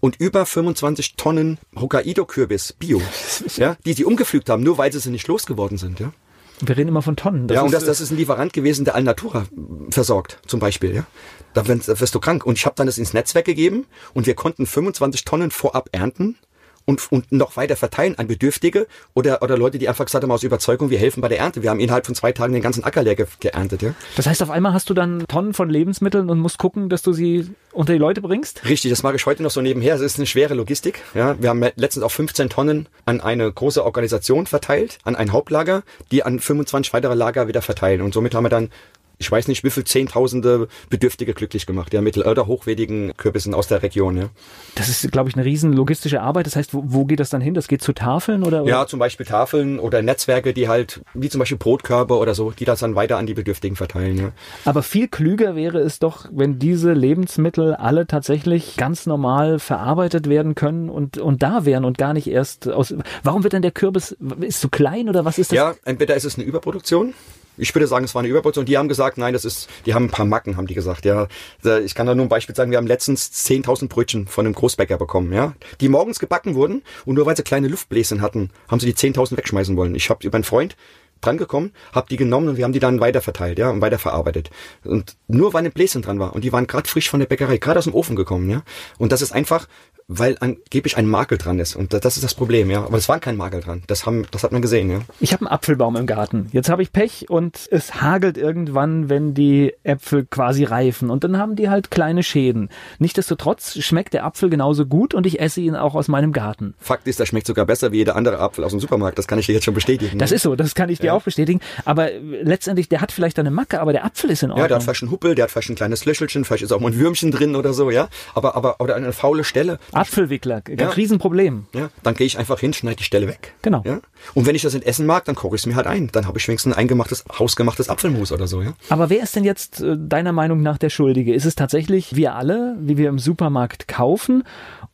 und über 25 Tonnen Hokkaido-Kürbis Bio, ja, die sie umgepflügt haben, nur weil sie sie nicht losgeworden sind. Ja. Wir reden immer von Tonnen. Das ja, und das, das ist ein Lieferant gewesen, der Alnatura versorgt, zum Beispiel. Ja. Da wirst du krank. Und ich habe dann das ins Netzwerk gegeben und wir konnten 25 Tonnen vorab ernten und, und noch weiter verteilen an Bedürftige oder, oder Leute, die einfach gesagt haben aus Überzeugung, wir helfen bei der Ernte. Wir haben innerhalb von zwei Tagen den ganzen Acker leer ge geerntet. Ja? Das heißt, auf einmal hast du dann Tonnen von Lebensmitteln und musst gucken, dass du sie unter die Leute bringst? Richtig, das mache ich heute noch so nebenher. Es ist eine schwere Logistik. Ja, wir haben letztens auch 15 Tonnen an eine große Organisation verteilt, an ein Hauptlager, die an 25 weitere Lager wieder verteilen. Und somit haben wir dann ich weiß nicht, wie viel Zehntausende Bedürftige glücklich gemacht, ja, mit oder hochwertigen Kürbissen aus der Region, ja. Das ist, glaube ich, eine riesen logistische Arbeit. Das heißt, wo, wo geht das dann hin? Das geht zu Tafeln oder, oder? Ja, zum Beispiel Tafeln oder Netzwerke, die halt, wie zum Beispiel Brotkörbe oder so, die das dann weiter an die Bedürftigen verteilen, ja. Aber viel klüger wäre es doch, wenn diese Lebensmittel alle tatsächlich ganz normal verarbeitet werden können und, und da wären und gar nicht erst aus, warum wird denn der Kürbis, ist zu klein oder was ist das? Ja, entweder ist es eine Überproduktion, ich würde sagen, es war eine Überproduktion. Die haben gesagt, nein, das ist, die haben ein paar Macken, haben die gesagt. Ja, ich kann da nur ein Beispiel sagen. Wir haben letztens 10.000 Brötchen von einem Großbäcker bekommen, ja, die morgens gebacken wurden und nur weil sie kleine Luftbläschen hatten, haben sie die 10.000 wegschmeißen wollen. Ich habe über einen Freund drangekommen, habe die genommen und wir haben die dann weiterverteilt, ja, und weiterverarbeitet. Und nur weil ein Bläschen dran war und die waren gerade frisch von der Bäckerei, gerade aus dem Ofen gekommen, ja. Und das ist einfach weil angeblich ein Makel dran ist. Und das ist das Problem, ja. Aber es war kein Makel dran. Das, haben, das hat man gesehen, ja. Ich habe einen Apfelbaum im Garten. Jetzt habe ich Pech und es hagelt irgendwann, wenn die Äpfel quasi reifen. Und dann haben die halt kleine Schäden. Nichtsdestotrotz schmeckt der Apfel genauso gut und ich esse ihn auch aus meinem Garten. Fakt ist, der schmeckt sogar besser wie jeder andere Apfel aus dem Supermarkt. Das kann ich dir jetzt schon bestätigen. Das ist so, das kann ich dir ja. auch bestätigen. Aber letztendlich, der hat vielleicht eine Macke, aber der Apfel ist in Ordnung. Ja, der hat vielleicht einen Huppel, der hat vielleicht ein kleines Löschelchen, vielleicht ist auch mal ein Würmchen drin oder so, ja. Aber, aber, oder eine faule Stelle. Apfelwickler, ja. Riesenproblem. Ja, dann gehe ich einfach hin, schneide die Stelle weg. Genau. Ja? Und wenn ich das nicht essen mag, dann koche ich es mir halt ein. Dann habe ich wenigstens ein eingemachtes, hausgemachtes Apfelmus oder so. Ja? Aber wer ist denn jetzt äh, deiner Meinung nach der Schuldige? Ist es tatsächlich wir alle, wie wir im Supermarkt kaufen?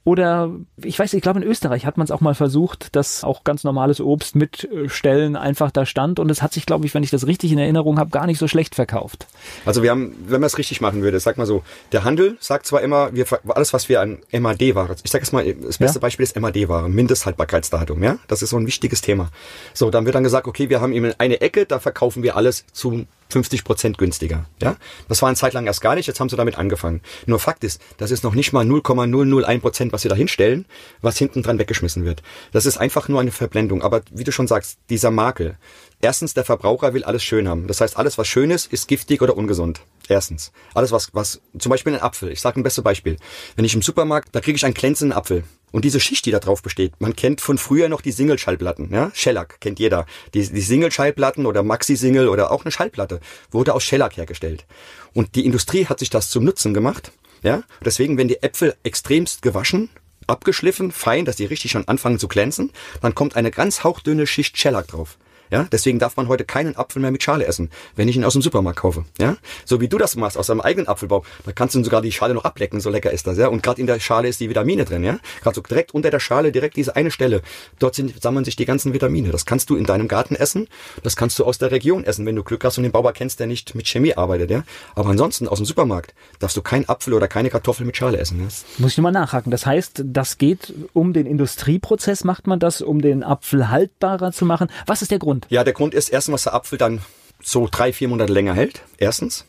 Oder ich weiß, ich glaube in Österreich hat man es auch mal versucht, dass auch ganz normales Obst mit äh, Stellen einfach da stand und es hat sich, glaube ich, wenn ich das richtig in Erinnerung habe, gar nicht so schlecht verkauft. Also wir haben, wenn man es richtig machen würde, sag mal so, der Handel sagt zwar immer, wir alles was wir an MAD-Ware, ich sage jetzt mal, das beste ja. Beispiel ist MAD-Ware, Mindesthaltbarkeitsdatum, ja, das ist so ein wichtiges Thema. So, dann wird dann gesagt, okay, wir haben eben eine Ecke, da verkaufen wir alles zum 50 Prozent günstiger. Ja, das war eine Zeit lang erst gar nicht. Jetzt haben sie damit angefangen. Nur Fakt ist, das ist noch nicht mal 0,001 Prozent, was sie da hinstellen, was hinten dran weggeschmissen wird. Das ist einfach nur eine Verblendung. Aber wie du schon sagst, dieser Makel. Erstens, der Verbraucher will alles schön haben. Das heißt, alles, was schön ist, ist giftig oder ungesund. Erstens. Alles, was, was, zum Beispiel ein Apfel. Ich sage ein bestes Beispiel. Wenn ich im Supermarkt, da kriege ich einen glänzenden Apfel. Und diese Schicht, die da drauf besteht, man kennt von früher noch die Single-Schallplatten, ja? Shellac kennt jeder. Die, die Single-Schallplatten oder Maxi-Single oder auch eine Schallplatte wurde aus Shellac hergestellt. Und die Industrie hat sich das zum Nutzen gemacht, ja? Deswegen, wenn die Äpfel extremst gewaschen, abgeschliffen, fein, dass die richtig schon anfangen zu glänzen, dann kommt eine ganz hauchdünne Schicht Shellac drauf. Ja, deswegen darf man heute keinen Apfel mehr mit Schale essen, wenn ich ihn aus dem Supermarkt kaufe. Ja, so wie du das machst aus deinem eigenen Apfelbaum, da kannst du sogar die Schale noch ablecken, so lecker ist das. Ja, und gerade in der Schale ist die Vitamine drin. Ja, gerade so direkt unter der Schale, direkt diese eine Stelle, dort sind, sammeln sich die ganzen Vitamine. Das kannst du in deinem Garten essen, das kannst du aus der Region essen, wenn du Glück hast und den Bauer kennst, der nicht mit Chemie arbeitet. Ja, aber ansonsten aus dem Supermarkt darfst du keinen Apfel oder keine Kartoffel mit Schale essen. Ja? Muss ich nochmal nachhaken. Das heißt, das geht um den Industrieprozess, macht man das, um den Apfel haltbarer zu machen. Was ist der Grund? Ja, der Grund ist erst erstens, was der Apfel dann so drei, vier Monate länger hält. Erstens.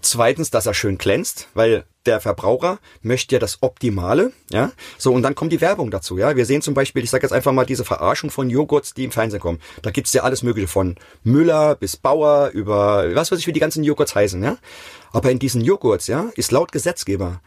Zweitens, dass er schön glänzt, weil der Verbraucher möchte ja das Optimale, ja. So, und dann kommt die Werbung dazu, ja. Wir sehen zum Beispiel, ich sage jetzt einfach mal diese Verarschung von Joghurts, die im Fernsehen kommen. Da gibt's ja alles mögliche von Müller bis Bauer über, was weiß ich, wie die ganzen Joghurts heißen, ja. Aber in diesen Joghurts, ja, ist laut Gesetzgeber,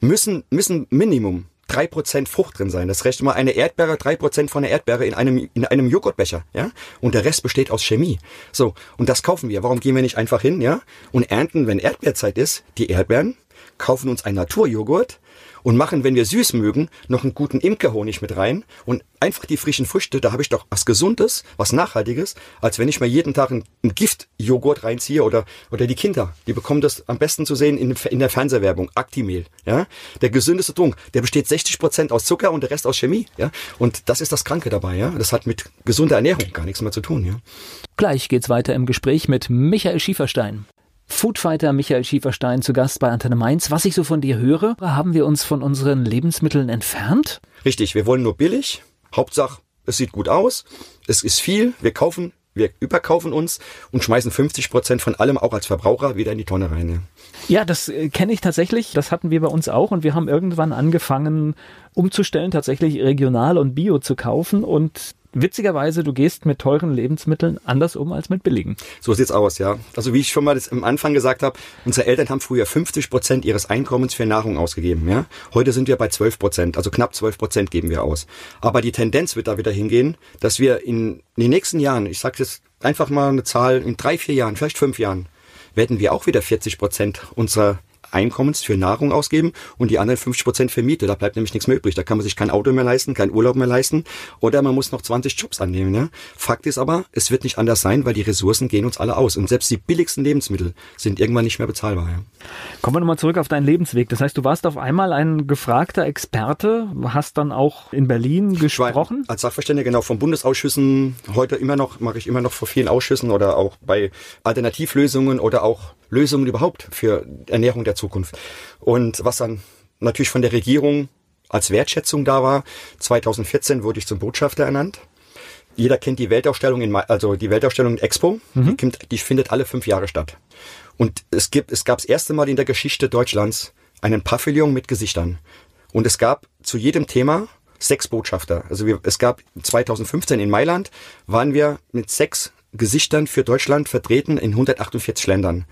müssen, müssen Minimum drei Prozent Frucht drin sein. Das rechnet mal eine Erdbeere, drei Prozent von der Erdbeere in einem, in einem Joghurtbecher, ja? Und der Rest besteht aus Chemie. So. Und das kaufen wir. Warum gehen wir nicht einfach hin, ja? Und ernten, wenn Erdbeerzeit ist, die Erdbeeren, kaufen uns einen Naturjoghurt, und machen, wenn wir süß mögen, noch einen guten Imkerhonig mit rein und einfach die frischen Früchte, da habe ich doch was Gesundes, was Nachhaltiges, als wenn ich mir jeden Tag einen, Giftjoghurt reinziehe oder, oder die Kinder, die bekommen das am besten zu sehen in, in der Fernsehwerbung, Actimel, ja. Der gesündeste Trunk, der besteht 60 Prozent aus Zucker und der Rest aus Chemie, ja. Und das ist das Kranke dabei, ja. Das hat mit gesunder Ernährung gar nichts mehr zu tun, ja. Gleich geht's weiter im Gespräch mit Michael Schieferstein. Foodfighter Michael Schieferstein zu Gast bei Antenne Mainz. Was ich so von dir höre, haben wir uns von unseren Lebensmitteln entfernt? Richtig, wir wollen nur billig. Hauptsache, es sieht gut aus. Es ist viel. Wir kaufen, wir überkaufen uns und schmeißen 50 Prozent von allem auch als Verbraucher wieder in die Tonne rein. Ja, das äh, kenne ich tatsächlich. Das hatten wir bei uns auch und wir haben irgendwann angefangen umzustellen, tatsächlich regional und bio zu kaufen und witzigerweise, du gehst mit teuren Lebensmitteln anders um als mit billigen. So sieht's aus, ja. Also wie ich schon mal das am Anfang gesagt habe, unsere Eltern haben früher 50 Prozent ihres Einkommens für Nahrung ausgegeben, ja. Heute sind wir bei 12 Prozent, also knapp 12 Prozent geben wir aus. Aber die Tendenz wird da wieder hingehen, dass wir in, in den nächsten Jahren, ich sage jetzt einfach mal eine Zahl, in drei, vier Jahren, vielleicht fünf Jahren, werden wir auch wieder 40 Prozent unserer Einkommens für Nahrung ausgeben und die anderen 50 Prozent für Miete. Da bleibt nämlich nichts mehr übrig. Da kann man sich kein Auto mehr leisten, kein Urlaub mehr leisten oder man muss noch 20 Jobs annehmen. Ja? Fakt ist aber, es wird nicht anders sein, weil die Ressourcen gehen uns alle aus und selbst die billigsten Lebensmittel sind irgendwann nicht mehr bezahlbar. Ja? Kommen wir nochmal zurück auf deinen Lebensweg. Das heißt, du warst auf einmal ein gefragter Experte, hast dann auch in Berlin gesprochen? Als Sachverständiger genau von Bundesausschüssen, heute immer noch, mache ich immer noch vor vielen Ausschüssen oder auch bei Alternativlösungen oder auch Lösungen überhaupt für Ernährung der Zukunft. Und was dann natürlich von der Regierung als Wertschätzung da war, 2014 wurde ich zum Botschafter ernannt. Jeder kennt die Weltausstellung in, also die Weltausstellung in Expo. Mhm. Die, die findet alle fünf Jahre statt. Und es gibt, es gab das erste Mal in der Geschichte Deutschlands einen Pavillon mit Gesichtern. Und es gab zu jedem Thema sechs Botschafter. Also wir, es gab 2015 in Mailand waren wir mit sechs Gesichtern für Deutschland vertreten in 148 Ländern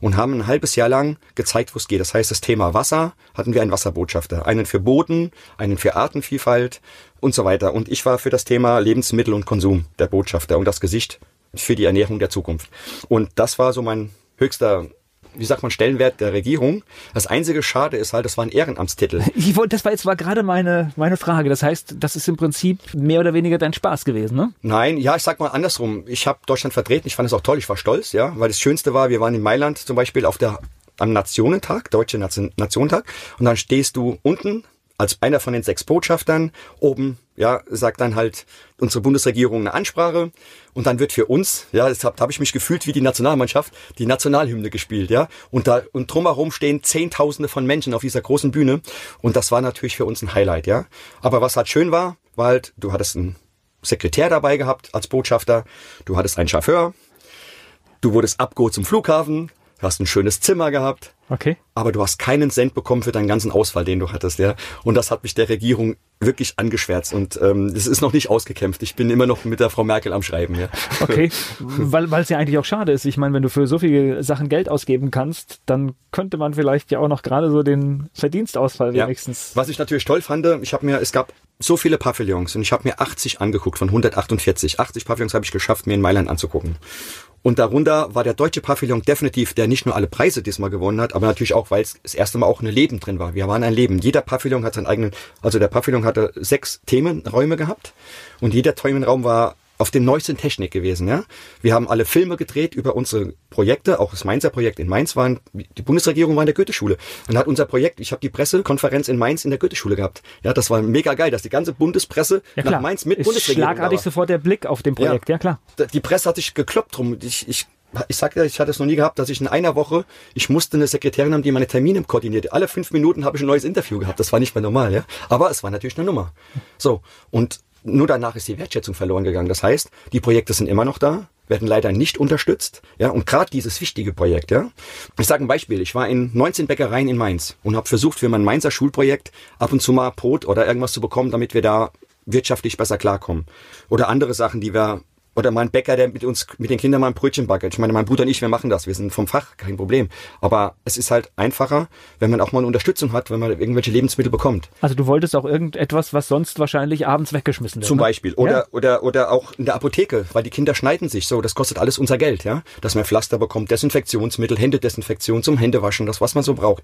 und haben ein halbes Jahr lang gezeigt, wo es geht. Das heißt, das Thema Wasser hatten wir einen Wasserbotschafter, einen für Boden, einen für Artenvielfalt und so weiter. Und ich war für das Thema Lebensmittel und Konsum der Botschafter und das Gesicht für die Ernährung der Zukunft. Und das war so mein höchster wie sagt man, Stellenwert der Regierung. Das einzige Schade ist halt, das war ein Ehrenamtstitel. Ich wollte, das war jetzt war gerade meine, meine Frage. Das heißt, das ist im Prinzip mehr oder weniger dein Spaß gewesen, ne? Nein, ja, ich sag mal andersrum. Ich habe Deutschland vertreten, ich fand es auch toll, ich war stolz, ja, weil das Schönste war, wir waren in Mailand zum Beispiel auf der am Nationentag, Deutsche Nation, Nationentag, und dann stehst du unten als einer von den sechs Botschaftern. Oben, ja, sagt dann halt unsere Bundesregierung eine Ansprache. Und dann wird für uns, ja, das habe hab ich mich gefühlt wie die Nationalmannschaft, die Nationalhymne gespielt, ja, und da und drumherum stehen Zehntausende von Menschen auf dieser großen Bühne. Und das war natürlich für uns ein Highlight, ja. Aber was halt schön war, war halt, du hattest einen Sekretär dabei gehabt als Botschafter, du hattest einen Chauffeur, Du wurdest abgeholt zum Flughafen, hast ein schönes Zimmer gehabt. Okay. Aber du hast keinen Cent bekommen für deinen ganzen Ausfall, den du hattest, ja. Und das hat mich der Regierung wirklich angeschwärzt und ähm, das ist noch nicht ausgekämpft. Ich bin immer noch mit der Frau Merkel am Schreiben, ja. Okay, weil weil es ja eigentlich auch schade ist. Ich meine, wenn du für so viele Sachen Geld ausgeben kannst, dann könnte man vielleicht ja auch noch gerade so den Verdienstausfall Ja. wenigstens. Was ich natürlich toll fand, ich habe mir, es gab so viele Pavillons und ich habe mir 80 angeguckt von 148. 80 Pavillons habe ich geschafft, mir in Mailand anzugucken. Und darunter war der deutsche Pavillon definitiv, der nicht nur alle Preise diesmal gewonnen hat, aber natürlich auch, weil es das erste Mal auch ein Leben drin war. Wir waren ein Leben. Jeder Pavillon hat seinen eigenen, also der Pavillon hatte sechs Themenräume gehabt und jeder Themenraum war auf dem neuesten Technik gewesen. Ja? Wir haben alle Filme gedreht über unsere Projekte, auch das Mainzer Projekt in Mainz waren, die Bundesregierung war in der Goetheschule und hat unser Projekt, ich habe die Pressekonferenz in Mainz in der Goetheschule gehabt. Ja, das war mega geil, dass die ganze Bundespresse Ja nach Mainz mit ist Bundesregierung schlagartig war. sofort der Blick auf dem Projekt, ja, klar. Die Presse hat sich gekloppt drum. Ich, ich, ich sag ja, ich hatte es noch nie gehabt, dass ich in einer Woche, ich musste eine Sekretärin haben, die meine Termine koordiniert. Alle fünf Minuten habe ich ein neues Interview gehabt. Das war nicht mehr normal, ja. Aber es war natürlich eine Nummer. So. Und nur danach ist die Wertschätzung verloren gegangen. Das heißt, die Projekte sind immer noch da, werden leider nicht unterstützt. Ja, und gerade dieses wichtige Projekt, ja. Ich sage ein Beispiel. Ich war in 19 Bäckereien in Mainz und habe versucht, für mein Mainzer Schulprojekt ab und zu mal Brot oder irgendwas zu bekommen, damit wir da wirtschaftlich besser klarkommen. Oder andere Sachen, die wir oder mein Bäcker, der mit uns, mit den Kindern mal ein Brötchen backelt. Ich meine, mein Bruder und ich, wir machen das. Wir sind vom Fach, kein Problem. Aber es ist halt einfacher, wenn man auch mal eine Unterstützung hat, wenn man irgendwelche Lebensmittel bekommt. Also du wolltest auch irgendetwas, was sonst wahrscheinlich abends weggeschmissen wird. Zum ne? Beispiel. Oder, Ja. oder, oder auch in der Apotheke, weil die Kinder schneiden sich so. Das kostet alles unser Geld, ja. Dass man Pflaster bekommt, Desinfektionsmittel, Händedesinfektion zum Händewaschen, das, was man so braucht.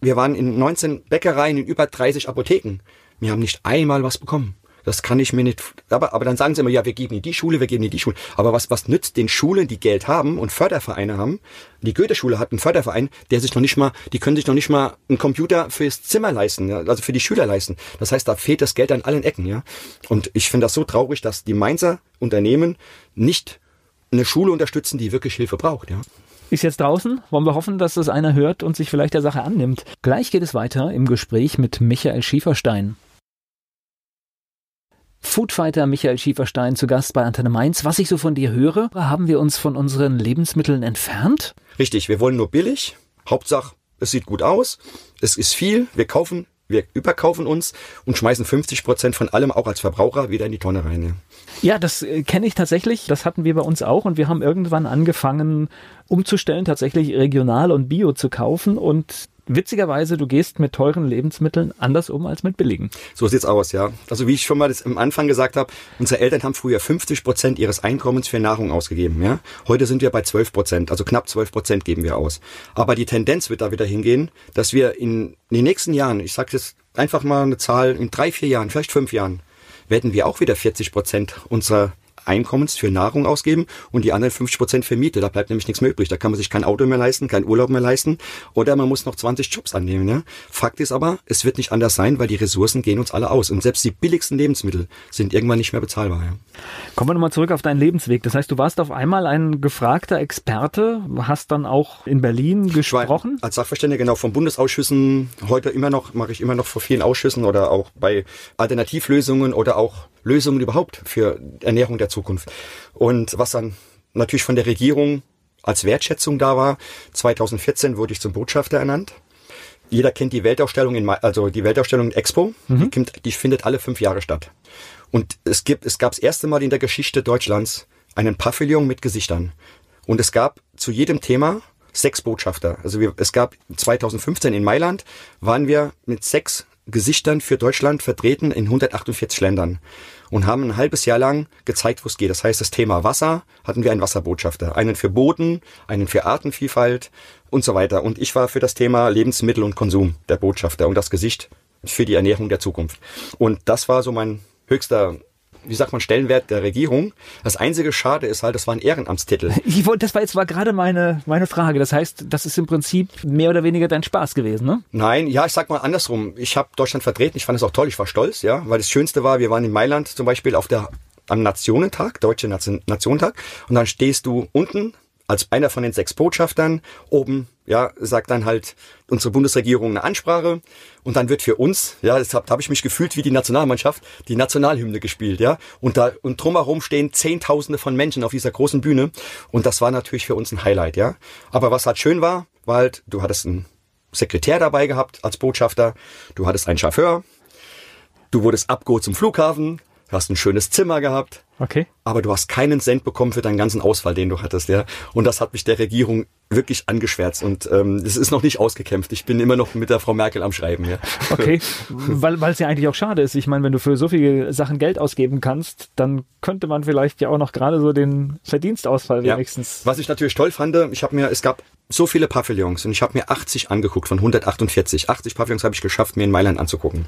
Wir waren in 19 Bäckereien, in über 30 Apotheken. Wir haben nicht einmal was bekommen. Das kann ich mir nicht, aber, aber dann sagen sie immer, ja, wir geben in die Schule, wir geben in die Schule. Aber was, was nützt den Schulen, die Geld haben und Fördervereine haben? Die Goethe-Schule hat einen Förderverein, der sich noch nicht mal, die können sich noch nicht mal einen Computer fürs Zimmer leisten, also für die Schüler leisten. Das heißt, da fehlt das Geld an allen Ecken, ja. Und ich finde das so traurig, dass die Mainzer Unternehmen nicht eine Schule unterstützen, die wirklich Hilfe braucht, ja. Ist jetzt draußen. Wollen wir hoffen, dass das einer hört und sich vielleicht der Sache annimmt. Gleich geht es weiter im Gespräch mit Michael Schieferstein. Foodfighter Michael Schieferstein zu Gast bei Antenne Mainz. Was ich so von dir höre, haben wir uns von unseren Lebensmitteln entfernt? Richtig, wir wollen nur billig. Hauptsache, es sieht gut aus. Es ist viel. Wir kaufen, wir überkaufen uns und schmeißen 50 Prozent von allem auch als Verbraucher wieder in die Tonne rein. Ja. Das äh, kenne ich tatsächlich. Das hatten wir bei uns auch und wir haben irgendwann angefangen umzustellen, tatsächlich regional und bio zu kaufen und witzigerweise, du gehst mit teuren Lebensmitteln anders um als mit billigen. So sieht's aus, ja. Also wie ich schon mal das am Anfang gesagt habe, unsere Eltern haben früher 50 Prozent ihres Einkommens für Nahrung ausgegeben, ja. Heute sind wir bei 12 Prozent, also knapp 12 Prozent geben wir aus. Aber die Tendenz wird da wieder hingehen, dass wir in den nächsten Jahren, ich sage jetzt einfach mal eine Zahl, in drei, vier Jahren, vielleicht fünf Jahren, werden wir auch wieder 40 Prozent unserer Einkommens für Nahrung ausgeben und die anderen 50 Prozent für Miete. Da bleibt nämlich nichts mehr übrig. Da kann man sich kein Auto mehr leisten, keinen Urlaub mehr leisten oder man muss noch 20 Jobs annehmen. Ja? Fakt ist aber, es wird nicht anders sein, weil die Ressourcen gehen uns alle aus und selbst die billigsten Lebensmittel sind irgendwann nicht mehr bezahlbar. Ja? Kommen wir nochmal zurück auf deinen Lebensweg. Das heißt, du warst auf einmal ein gefragter Experte, hast dann auch in Berlin Ich war gesprochen. Als Sachverständiger genau von Bundesausschüssen, heute immer noch, mache ich immer noch vor vielen Ausschüssen oder auch bei Alternativlösungen oder auch Lösungen überhaupt für Ernährung der Zukunft. Und was dann natürlich von der Regierung als Wertschätzung da war, 2014 wurde ich zum Botschafter ernannt. Jeder kennt die Weltausstellung in, also die Weltausstellung in Expo. Die, kommt, die findet alle fünf Jahre statt. Und es gibt, es gab das erste Mal in der Geschichte Deutschlands einen Pavillon mit Gesichtern. Und es gab zu jedem Thema sechs Botschafter. Also wir, es gab 2015 in Mailand waren wir mit sechs Gesichtern für Deutschland vertreten in 148 Ländern und haben ein halbes Jahr lang gezeigt, wo es geht. Das heißt, das Thema Wasser hatten wir einen Wasserbotschafter, einen für Boden, einen für Artenvielfalt und so weiter. Und ich war für das Thema Lebensmittel und Konsum der Botschafter und das Gesicht für die Ernährung der Zukunft. Und das war so mein höchster, wie sagt man, Stellenwert der Regierung. Das einzige Schade ist halt, das war ein Ehrenamtstitel. Ich wollte, das war jetzt war gerade meine, meine Frage. Das heißt, das ist im Prinzip mehr oder weniger dein Spaß gewesen, ne? Nein, ja, ich sag mal andersrum. Ich habe Deutschland vertreten, ich fand es auch toll, ich war stolz, ja, weil das Schönste war, wir waren in Mailand zum Beispiel auf der am Nationentag, Deutsche Nation, Nationentag, und dann stehst du unten als einer von den sechs Botschaftern. Oben, ja, sagt dann halt unsere Bundesregierung eine Ansprache. Und dann wird für uns, ja, das habe hab ich mich gefühlt wie die Nationalmannschaft, die Nationalhymne gespielt, ja, und da und drumherum stehen Zehntausende von Menschen auf dieser großen Bühne. Und das war natürlich für uns ein Highlight, ja. Aber was halt schön war, war halt, du hattest einen Sekretär dabei gehabt als Botschafter, du hattest einen Chauffeur, du wurdest abgeholt zum Flughafen, du hast ein schönes Zimmer gehabt, Okay. aber du hast keinen Cent bekommen für deinen ganzen Ausfall, den du hattest, ja. Und das hat mich der Regierung wirklich angeschwärzt und ähm, es ist noch nicht ausgekämpft. Ich bin immer noch mit der Frau Merkel am Schreiben, ja. Okay, weil weil es ja eigentlich auch schade ist. Ich meine, wenn du für so viele Sachen Geld ausgeben kannst, dann könnte man vielleicht ja auch noch gerade so den Verdienstausfall Ja. wenigstens. Was ich natürlich toll fand, ich habe mir, es gab so viele Pavillons und ich habe mir 80 angeguckt von 148. 80 Pavillons habe ich geschafft, mir in Mailand anzugucken.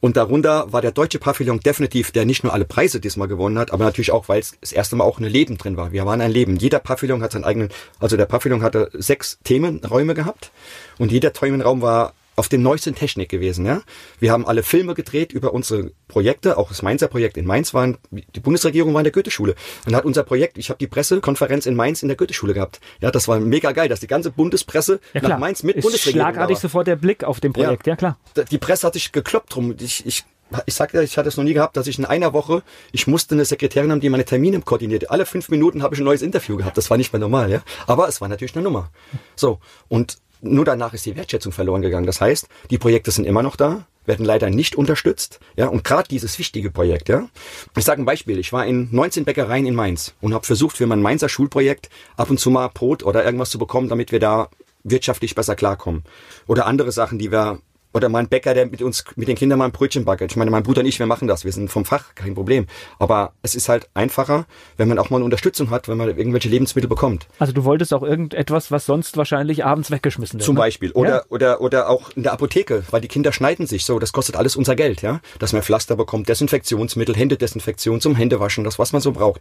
Und darunter war der deutsche Pavillon definitiv, der nicht nur alle Preise diesmal gewonnen hat, aber natürlich auch, weil es das erste Mal auch ein Leben drin war. Wir waren ein Leben. Jeder Pavillon hat seinen eigenen, also der Pavillon hatte sechs Themenräume gehabt und jeder Themenraum war auf den neuesten Technik gewesen, ja. Wir haben alle Filme gedreht über unsere Projekte, auch das Mainzer Projekt in Mainz waren, die Bundesregierung war in der Goetheschule. Und hat unser Projekt, ich habe die Pressekonferenz in Mainz in der Goetheschule gehabt. Ja, das war mega geil, dass die ganze Bundespresse Ja nach Mainz mit ist Bundesregierung schlagartig war. sofort der Blick auf dem Projekt, ja, klar. Die Presse hat sich gekloppt drum. Ich, ich, ich sag ja, ich hatte es noch nie gehabt, dass ich in einer Woche, ich musste eine Sekretärin haben, die meine Termine koordiniert. Alle fünf Minuten habe ich ein neues Interview gehabt. Das war nicht mehr normal, ja. Aber es war natürlich eine Nummer. So. Und nur danach ist die Wertschätzung verloren gegangen. Das heißt, die Projekte sind immer noch da, werden leider nicht unterstützt. Ja, und gerade dieses wichtige Projekt, ja. Ich sage ein Beispiel. Ich war in 19 Bäckereien in Mainz und habe versucht, für mein Mainzer Schulprojekt ab und zu mal Brot oder irgendwas zu bekommen, damit wir da wirtschaftlich besser klarkommen. Oder andere Sachen, die wir oder mal ein Bäcker, der mit uns, mit den Kindern mal ein Brötchen backert. Ich meine, mein Bruder und ich, wir machen das. Wir sind vom Fach, kein Problem. Aber es ist halt einfacher, wenn man auch mal eine Unterstützung hat, wenn man irgendwelche Lebensmittel bekommt. Also du wolltest auch irgendetwas, was sonst wahrscheinlich abends weggeschmissen wird. Zum ne? Beispiel. Oder, Ja. oder, oder auch in der Apotheke, weil die Kinder schneiden sich so. Das kostet alles unser Geld, ja. Dass man Pflaster bekommt, Desinfektionsmittel, Händedesinfektion zum Händewaschen, das, was man so braucht.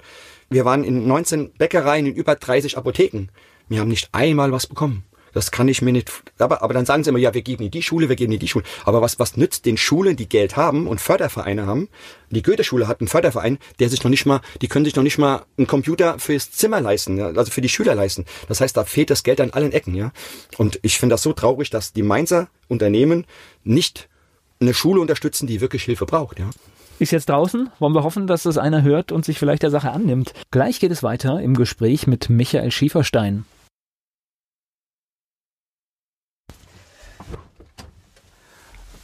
Wir waren in 19 Bäckereien, in über 30 Apotheken. Wir haben nicht einmal was bekommen. Das kann ich mir nicht, aber, aber dann sagen sie immer, ja, wir geben in die Schule, wir geben in die Schule. Aber was, was nützt den Schulen, die Geld haben und Fördervereine haben? Die Goethe-Schule hat einen Förderverein, der sich noch nicht mal, die können sich noch nicht mal einen Computer fürs Zimmer leisten, ja, also für die Schüler leisten. Das heißt, da fehlt das Geld an allen Ecken, ja. Und ich finde das so traurig, dass die Mainzer Unternehmen nicht eine Schule unterstützen, die wirklich Hilfe braucht, ja. Ist jetzt draußen. Wollen wir hoffen, dass es einer hört und sich vielleicht der Sache annimmt. Gleich geht es weiter im Gespräch mit Michael Schieferstein.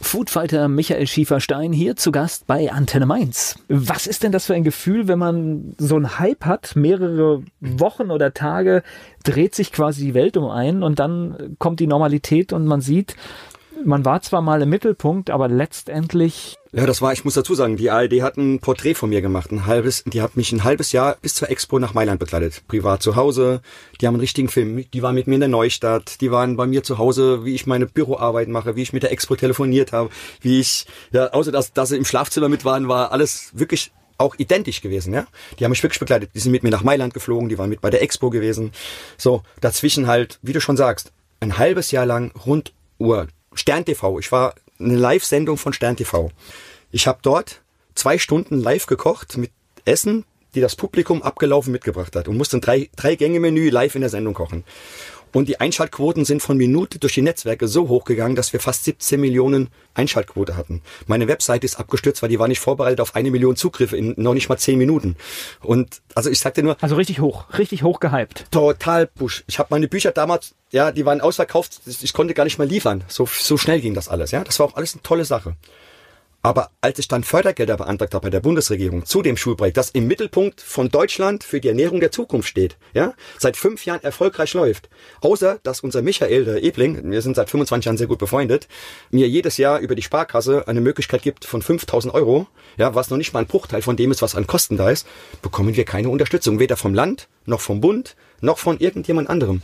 Foodfighter Michael Schieferstein hier zu Gast bei Antenne Mainz. Was ist denn das für ein Gefühl, wenn man so einen Hype hat, mehrere Wochen oder Tage dreht sich quasi die Welt um einen und dann kommt die Normalität und man sieht, man war zwar mal im Mittelpunkt, aber letztendlich Ja, das war, ich muss dazu sagen, die ARD hat ein Porträt von mir gemacht, ein halbes, die hat mich ein halbes Jahr bis zur Expo nach Mailand begleitet, privat zu Hause. Die haben einen richtigen Film, die waren mit mir in der Neustadt, die waren bei mir zu Hause, wie ich meine Büroarbeit mache, wie ich mit der Expo telefoniert habe, wie ich, ja, außer dass, dass sie im Schlafzimmer mit waren, war alles wirklich auch identisch gewesen, ja. Die haben mich wirklich begleitet. Die sind mit mir nach Mailand geflogen, die waren mit bei der Expo gewesen. So, dazwischen halt, wie du schon sagst, ein halbes Jahr lang Runduhr. Stern TV. Ich war eine Live-Sendung von Stern TV. Ich habe dort zwei Stunden live gekocht mit Essen, die das Publikum abgelaufen mitgebracht hat und musste ein drei, drei Gänge Menü live in der Sendung kochen. Und die Einschaltquoten sind von Minute durch die Netzwerke so hoch gegangen, dass wir fast 17 Millionen Einschaltquote hatten. Meine Webseite ist abgestürzt, weil die war nicht vorbereitet auf eine Million Zugriffe in noch nicht mal 10 Minuten. Und also ich sagte nur, Also richtig hoch, richtig hoch gehypt. total push. Ich habe meine Bücher damals, ja, die waren ausverkauft. Ich konnte gar nicht mehr liefern. So, so schnell ging das alles. Ja, das war auch alles eine tolle Sache. Aber als ich dann Fördergelder beantragt habe bei der Bundesregierung zu dem Schulprojekt, das im Mittelpunkt von Deutschland für die Ernährung der Zukunft steht, ja, seit fünf Jahren erfolgreich läuft, außer dass unser Michael, der Ebling, wir sind seit 25 Jahren sehr gut befreundet, mir jedes Jahr über die Sparkasse eine Möglichkeit gibt von 5000 Euro, ja, was noch nicht mal ein Bruchteil von dem ist, was an Kosten da ist, bekommen wir keine Unterstützung, weder vom Land, noch vom Bund, noch von irgendjemand anderem.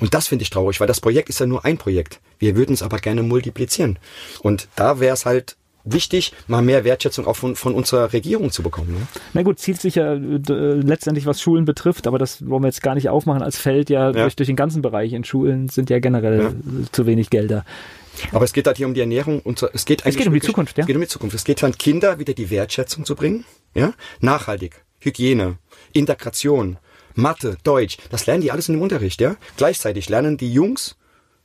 Und das finde ich traurig, weil das Projekt ist ja nur ein Projekt. Wir würden es aber gerne multiplizieren. Und da wäre es halt wichtig, mal mehr Wertschätzung auch von, von unserer Regierung zu bekommen. Ne? Na gut, zielt sich ja äh, äh, letztendlich, was Schulen betrifft, aber das wollen wir jetzt gar nicht aufmachen als Feld, ja, Ja. Durch, durch den ganzen Bereich. In Schulen sind ja generell Ja. zu wenig Gelder. Aber es geht halt hier um die Ernährung. Und es geht, eigentlich geht um die wirklich- Zukunft, ja. Es geht um die Zukunft. Es geht an Kinder wieder die Wertschätzung zu bringen. Ja? Nachhaltig. Hygiene. Integration. Mathe, Deutsch, das lernen die alles in dem Unterricht, ja. Gleichzeitig lernen die Jungs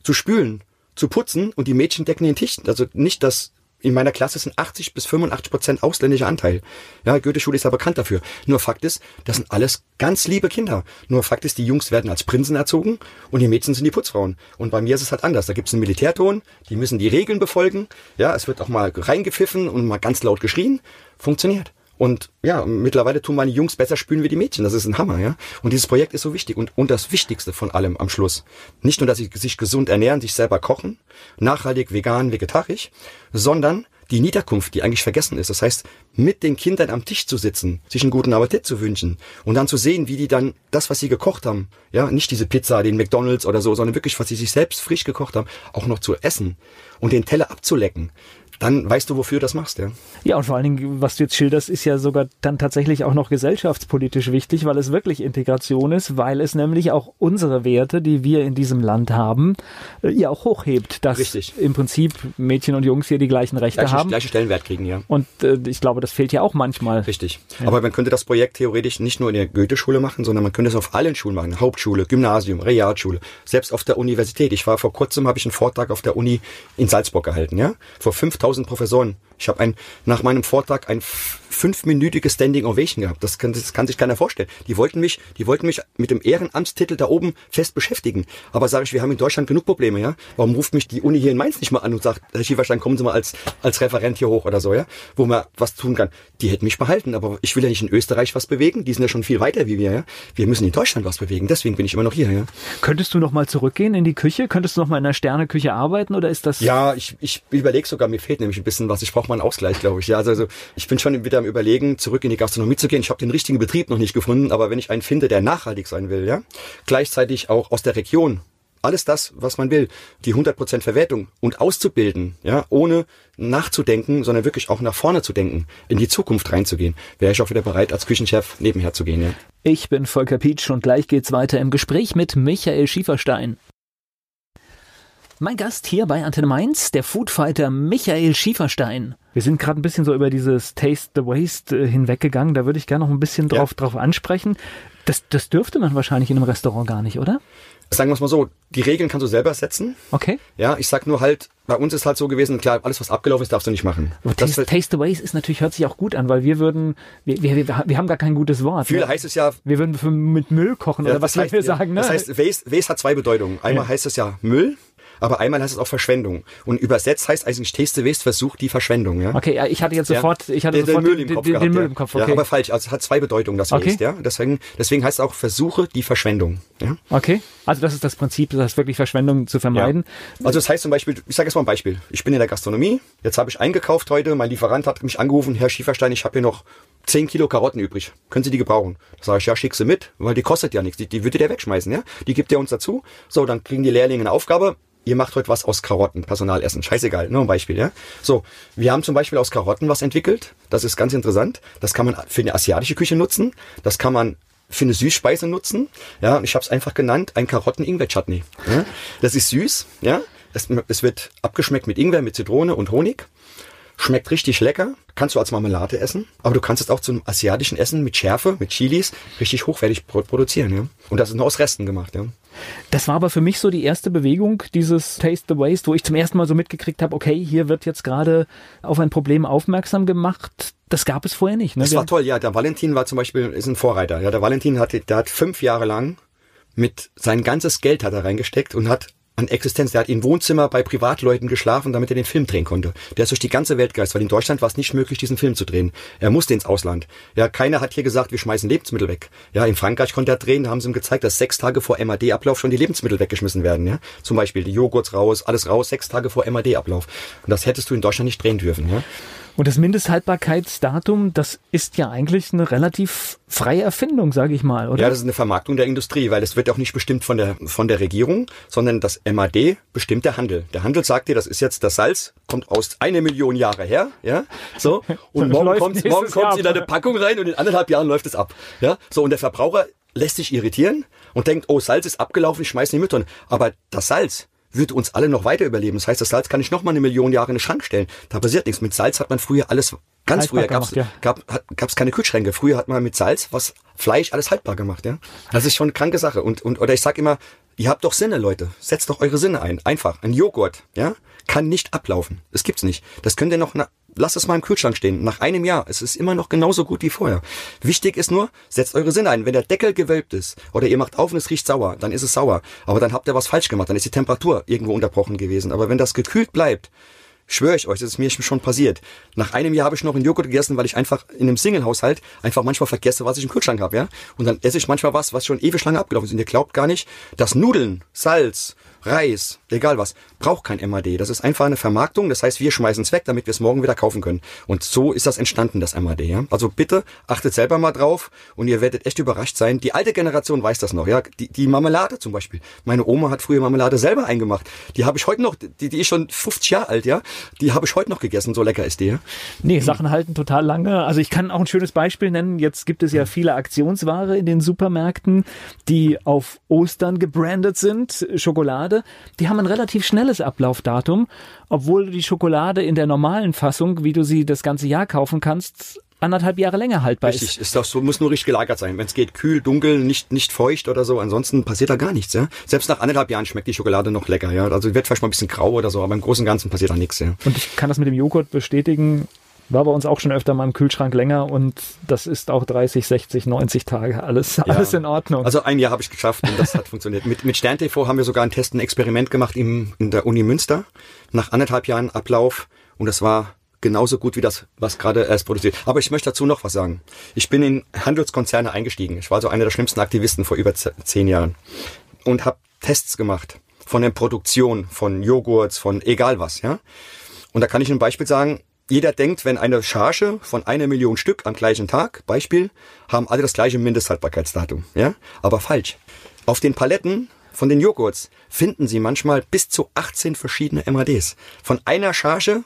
zu spülen, zu putzen und die Mädchen decken den Tisch. Also nicht das in meiner Klasse sind 80 bis 85 Prozent ausländischer Anteil. Ja, Goethe-Schule ist ja bekannt dafür. Nur Fakt ist, das sind alles ganz liebe Kinder. Nur Fakt ist, die Jungs werden als Prinzen erzogen und die Mädchen sind die Putzfrauen. Und bei mir ist es halt anders. Da gibt es einen Militärton, die müssen die Regeln befolgen. Ja, es wird auch mal reingepfiffen und mal ganz laut geschrien. Funktioniert. Und ja, mittlerweile tun meine Jungs besser spülen wie die Mädchen. Das ist ein Hammer, ja. Und dieses Projekt ist so wichtig. Und, und das Wichtigste von allem am Schluss. Nicht nur, dass sie sich gesund ernähren, sich selber kochen, nachhaltig, vegan, vegetarisch, sondern die Niederkunft, die eigentlich vergessen ist. Das heißt, mit den Kindern am Tisch zu sitzen, sich einen guten Appetit zu wünschen und dann zu sehen, wie die dann das, was sie gekocht haben, ja, nicht diese Pizza, den McDonalds oder so, sondern wirklich, was sie sich selbst frisch gekocht haben, auch noch zu essen und den Teller abzulecken dann weißt du, wofür du das machst, ja. Ja, und vor allen Dingen, was du jetzt schilderst, ist ja sogar dann tatsächlich auch noch gesellschaftspolitisch wichtig, weil es wirklich Integration ist, weil es nämlich auch unsere Werte, die wir in diesem Land haben, äh, ja auch hochhebt, dass Richtig. im Prinzip Mädchen und Jungs hier die gleichen Rechte gleiche, haben. Gleiche Stellenwert kriegen, ja. Und äh, ich glaube, das fehlt ja auch manchmal. Richtig. Ja. Aber man könnte das Projekt theoretisch nicht nur in der Goethe-Schule machen, sondern man könnte es auf allen Schulen machen. Hauptschule, Gymnasium, Realschule, selbst auf der Universität. Ich war vor kurzem, habe ich einen Vortrag auf der Uni in Salzburg gehalten, ja. Vor 5000 Professoren ich habe ein, nach meinem Vortrag ein fünfminütiges Standing Ovation gehabt. Das kann, das kann sich keiner vorstellen. Die wollten mich, die wollten mich mit dem Ehrenamtstitel da oben fest beschäftigen. Aber sage ich, wir haben in Deutschland genug Probleme, ja? Warum ruft mich die Uni hier in Mainz nicht mal an und sagt, Herr Schieferstein, kommen Sie mal als, als Referent hier hoch oder so, ja? Wo man was tun kann. Die hätten mich behalten, aber ich will ja nicht in Österreich was bewegen. Die sind ja schon viel weiter wie wir, ja? Wir müssen in Deutschland was bewegen. Deswegen bin ich immer noch hier, ja? Könntest du noch mal zurückgehen in die Küche? Könntest du noch mal in der Sterneküche arbeiten oder ist das? Ja, ich, ich überlege sogar, mir fehlt nämlich ein bisschen was. Ich brauche mal einen Ausgleich, glaube ich. Ja, also, also ich bin schon wieder am überlegen, zurück in die Gastronomie zu gehen. Ich habe den richtigen Betrieb noch nicht gefunden, aber wenn ich einen finde, der nachhaltig sein will, ja, gleichzeitig auch aus der Region, alles das, was man will, die 100% Verwertung und auszubilden, ja, ohne nachzudenken, sondern wirklich auch nach vorne zu denken, in die Zukunft reinzugehen, wäre ich auch wieder bereit, als Küchenchef nebenher zu gehen. Ja. Ich bin Volker Pietsch und gleich geht's weiter im Gespräch mit Michael Schieferstein. Mein Gast hier bei Antenne Mainz, der Foodfighter Michael Schieferstein. Wir sind gerade ein bisschen so über dieses Taste the Waste äh, hinweggegangen. Da würde ich gerne noch ein bisschen drauf, ja. drauf ansprechen. Das, das dürfte man wahrscheinlich in einem Restaurant gar nicht, oder? Sagen wir es mal so, die Regeln kannst du selber setzen. Okay. Ja, ich sag nur halt, bei uns ist halt so gewesen, klar, alles was abgelaufen ist, darfst du nicht machen. Aber Taste, Taste the Waste ist natürlich, hört sich auch gut an, weil wir würden, wir, wir, wir, wir haben gar kein gutes Wort. Viele ne? heißt es ja. Wir würden für, mit Müll kochen ja, oder was heißt, wir sagen, ne? Das heißt, Waste, Waste hat zwei Bedeutungen. Einmal ja. heißt es ja Müll aber einmal heißt es auch Verschwendung. Und übersetzt heißt eigentlich Taste Waste versucht die Verschwendung. Ja? Okay, ja, ich hatte jetzt sofort, ja, ich hatte den, sofort den Müll im Kopf. Den, gehabt, den Müll im Kopf okay. Ja, aber falsch. Also es hat zwei Bedeutungen, das okay. Waste. Ja? Deswegen, deswegen heißt es auch versuche die Verschwendung. Ja? Okay, also das ist das Prinzip, das heißt wirklich Verschwendung zu vermeiden. Ja. Also das heißt zum Beispiel, ich sage jetzt mal ein Beispiel. Ich bin in der Gastronomie, jetzt habe ich eingekauft heute, mein Lieferant hat mich angerufen, Herr Schieferstein, ich habe hier noch 10 Kilo Karotten übrig. Können Sie die gebrauchen? Da sage ich, ja, schick sie mit, weil die kostet ja nichts. Die, die würde der wegschmeißen, ja? Die gibt er uns dazu. So, dann kriegen die Lehrlinge eine Aufgabe ihr macht heute was aus Karotten, Personalessen. Scheißegal, nur ein Beispiel, ja. So, wir haben zum Beispiel aus Karotten was entwickelt. Das ist ganz interessant. Das kann man für eine asiatische Küche nutzen. Das kann man für eine Süßspeise nutzen. Ja, ich habe es einfach genannt, ein Karotten-Ingwer-Chutney. Ja? Das ist süß, ja. Es, es wird abgeschmeckt mit Ingwer, mit Zitrone und Honig. Schmeckt richtig lecker. Kannst du als Marmelade essen. Aber du kannst es auch zu einem asiatischen Essen mit Schärfe, mit Chilis, richtig hochwertig produzieren. Ja? Und das ist nur aus Resten gemacht. Ja? Das war aber für mich so die erste Bewegung, dieses Taste the Waste, wo ich zum ersten Mal so mitgekriegt habe, okay, hier wird jetzt gerade auf ein Problem aufmerksam gemacht. Das gab es vorher nicht. Ne? Das war toll, ja. Der Valentin war zum Beispiel, ist ein Vorreiter. Ja, der Valentin hat, der hat fünf Jahre lang mit sein ganzes Geld hat er reingesteckt und hat an Existenz. Der hat im Wohnzimmer bei Privatleuten geschlafen, damit er den Film drehen konnte. Der ist durch die ganze Welt gereist, weil in Deutschland war es nicht möglich, diesen Film zu drehen. Er musste ins Ausland. Ja, keiner hat hier gesagt, wir schmeißen Lebensmittel weg. Ja, in Frankreich konnte er drehen, da haben sie ihm gezeigt, dass sechs Tage vor MAD-Ablauf schon die Lebensmittel weggeschmissen werden. Ja, zum Beispiel die Joghurts raus, alles raus, sechs Tage vor MAD-Ablauf. Und das hättest du in Deutschland nicht drehen dürfen. Ja. Und das Mindesthaltbarkeitsdatum, das ist ja eigentlich eine relativ freie Erfindung, sage ich mal, oder? Ja, das ist eine Vermarktung der Industrie, weil es wird auch nicht bestimmt von der von der Regierung, sondern das MAD bestimmt der Handel. Der Handel sagt dir, das ist jetzt das Salz, kommt aus eine Million Jahre her, ja, so und morgen kommt morgen in eine Packung rein und in anderthalb Jahren läuft es ab, ja, so und der Verbraucher lässt sich irritieren und denkt, oh Salz ist abgelaufen, ich schmeiß nicht mit. Aber das Salz wird uns alle noch weiter überleben. Das heißt, das Salz kann ich noch mal eine Million Jahre in den Schrank stellen. Da passiert nichts. Mit Salz hat man früher alles Ganz Haltbar früher gab's gemacht, ja. gab, gab's keine Kühlschränke. Früher hat man mit Salz was Fleisch alles haltbar gemacht, ja. Das ist schon eine kranke Sache. Und, und oder ich sag immer, ihr habt doch Sinne, Leute. Setzt doch eure Sinne ein. Einfach. Ein Joghurt, ja, kann nicht ablaufen. Das gibt's nicht. Das könnt ihr noch, na, lasst es mal im Kühlschrank stehen. Nach einem Jahr. Es ist immer noch genauso gut wie vorher. Wichtig ist nur, setzt eure Sinne ein. Wenn der Deckel gewölbt ist oder ihr macht auf und es riecht sauer, dann ist es sauer. Aber dann habt ihr was falsch gemacht. Dann ist die Temperatur irgendwo unterbrochen gewesen. Aber wenn das gekühlt bleibt, schwöre ich euch, das ist mir schon passiert. Nach einem Jahr habe ich noch einen Joghurt gegessen, weil ich einfach in einem Single-Haushalt einfach manchmal vergesse, was ich im Kühlschrank habe, ja. Und dann esse ich manchmal was, was schon ewig lange abgelaufen ist. Und ihr glaubt gar nicht, dass Nudeln, Salz, Reis, egal was, braucht kein MAD. Das ist einfach eine Vermarktung. Das heißt, wir schmeißen es weg, damit wir es morgen wieder kaufen können. Und so ist das entstanden, das MAD. Ja? Also bitte achtet selber mal drauf und ihr werdet echt überrascht sein. Die alte Generation weiß das noch. Ja, die, die Marmelade zum Beispiel. Meine Oma hat früher Marmelade selber eingemacht. Die habe ich heute noch. Die, die ist schon 50 Jahre alt. Ja, die habe ich heute noch gegessen. So lecker ist die. Ja? Nee, Sachen halten total lange. Also ich kann auch ein schönes Beispiel nennen. Jetzt gibt es ja viele Aktionsware in den Supermärkten, die auf Ostern gebrandet sind, Schokolade. Die haben ein relativ schnelles Ablaufdatum, obwohl die Schokolade in der normalen Fassung, wie du sie das ganze Jahr kaufen kannst, anderthalb Jahre länger haltbar ist. Richtig, ist das so, muss nur richtig gelagert sein. Wenn es geht, kühl, dunkel, nicht, nicht feucht oder so, ansonsten passiert da gar nichts, ja. Selbst nach anderthalb Jahren schmeckt die Schokolade noch lecker, ja. Also wird vielleicht mal ein bisschen grau oder so, aber im Großen und Ganzen passiert da nichts, ja. Und ich kann das mit dem Joghurt bestätigen. War bei uns auch schon öfter mal im Kühlschrank länger und das ist auch 30, 60, 90 Tage alles, alles in Ordnung. Also ein Jahr habe ich geschafft und das hat funktioniert. Mit, mit Stern TV haben wir sogar ein Test, ein Experiment gemacht im, in der Uni Münster nach anderthalb Jahren Ablauf und das war genauso gut wie das, was gerade erst produziert. Aber ich möchte dazu noch was sagen. Ich bin in Handelskonzerne eingestiegen. Ich war so einer der schlimmsten Aktivisten vor über zehn Jahren und habe Tests gemacht von der Produktion von Joghurts, von egal was, ja. Und da kann ich ein Beispiel sagen, jeder denkt, wenn eine Charge von einer Million Stück am gleichen Tag, Beispiel, haben alle das gleiche Mindesthaltbarkeitsdatum. Ja? Aber falsch. Auf den Paletten von den Joghurts finden Sie manchmal bis zu 18 verschiedene MADs. Von einer Charge,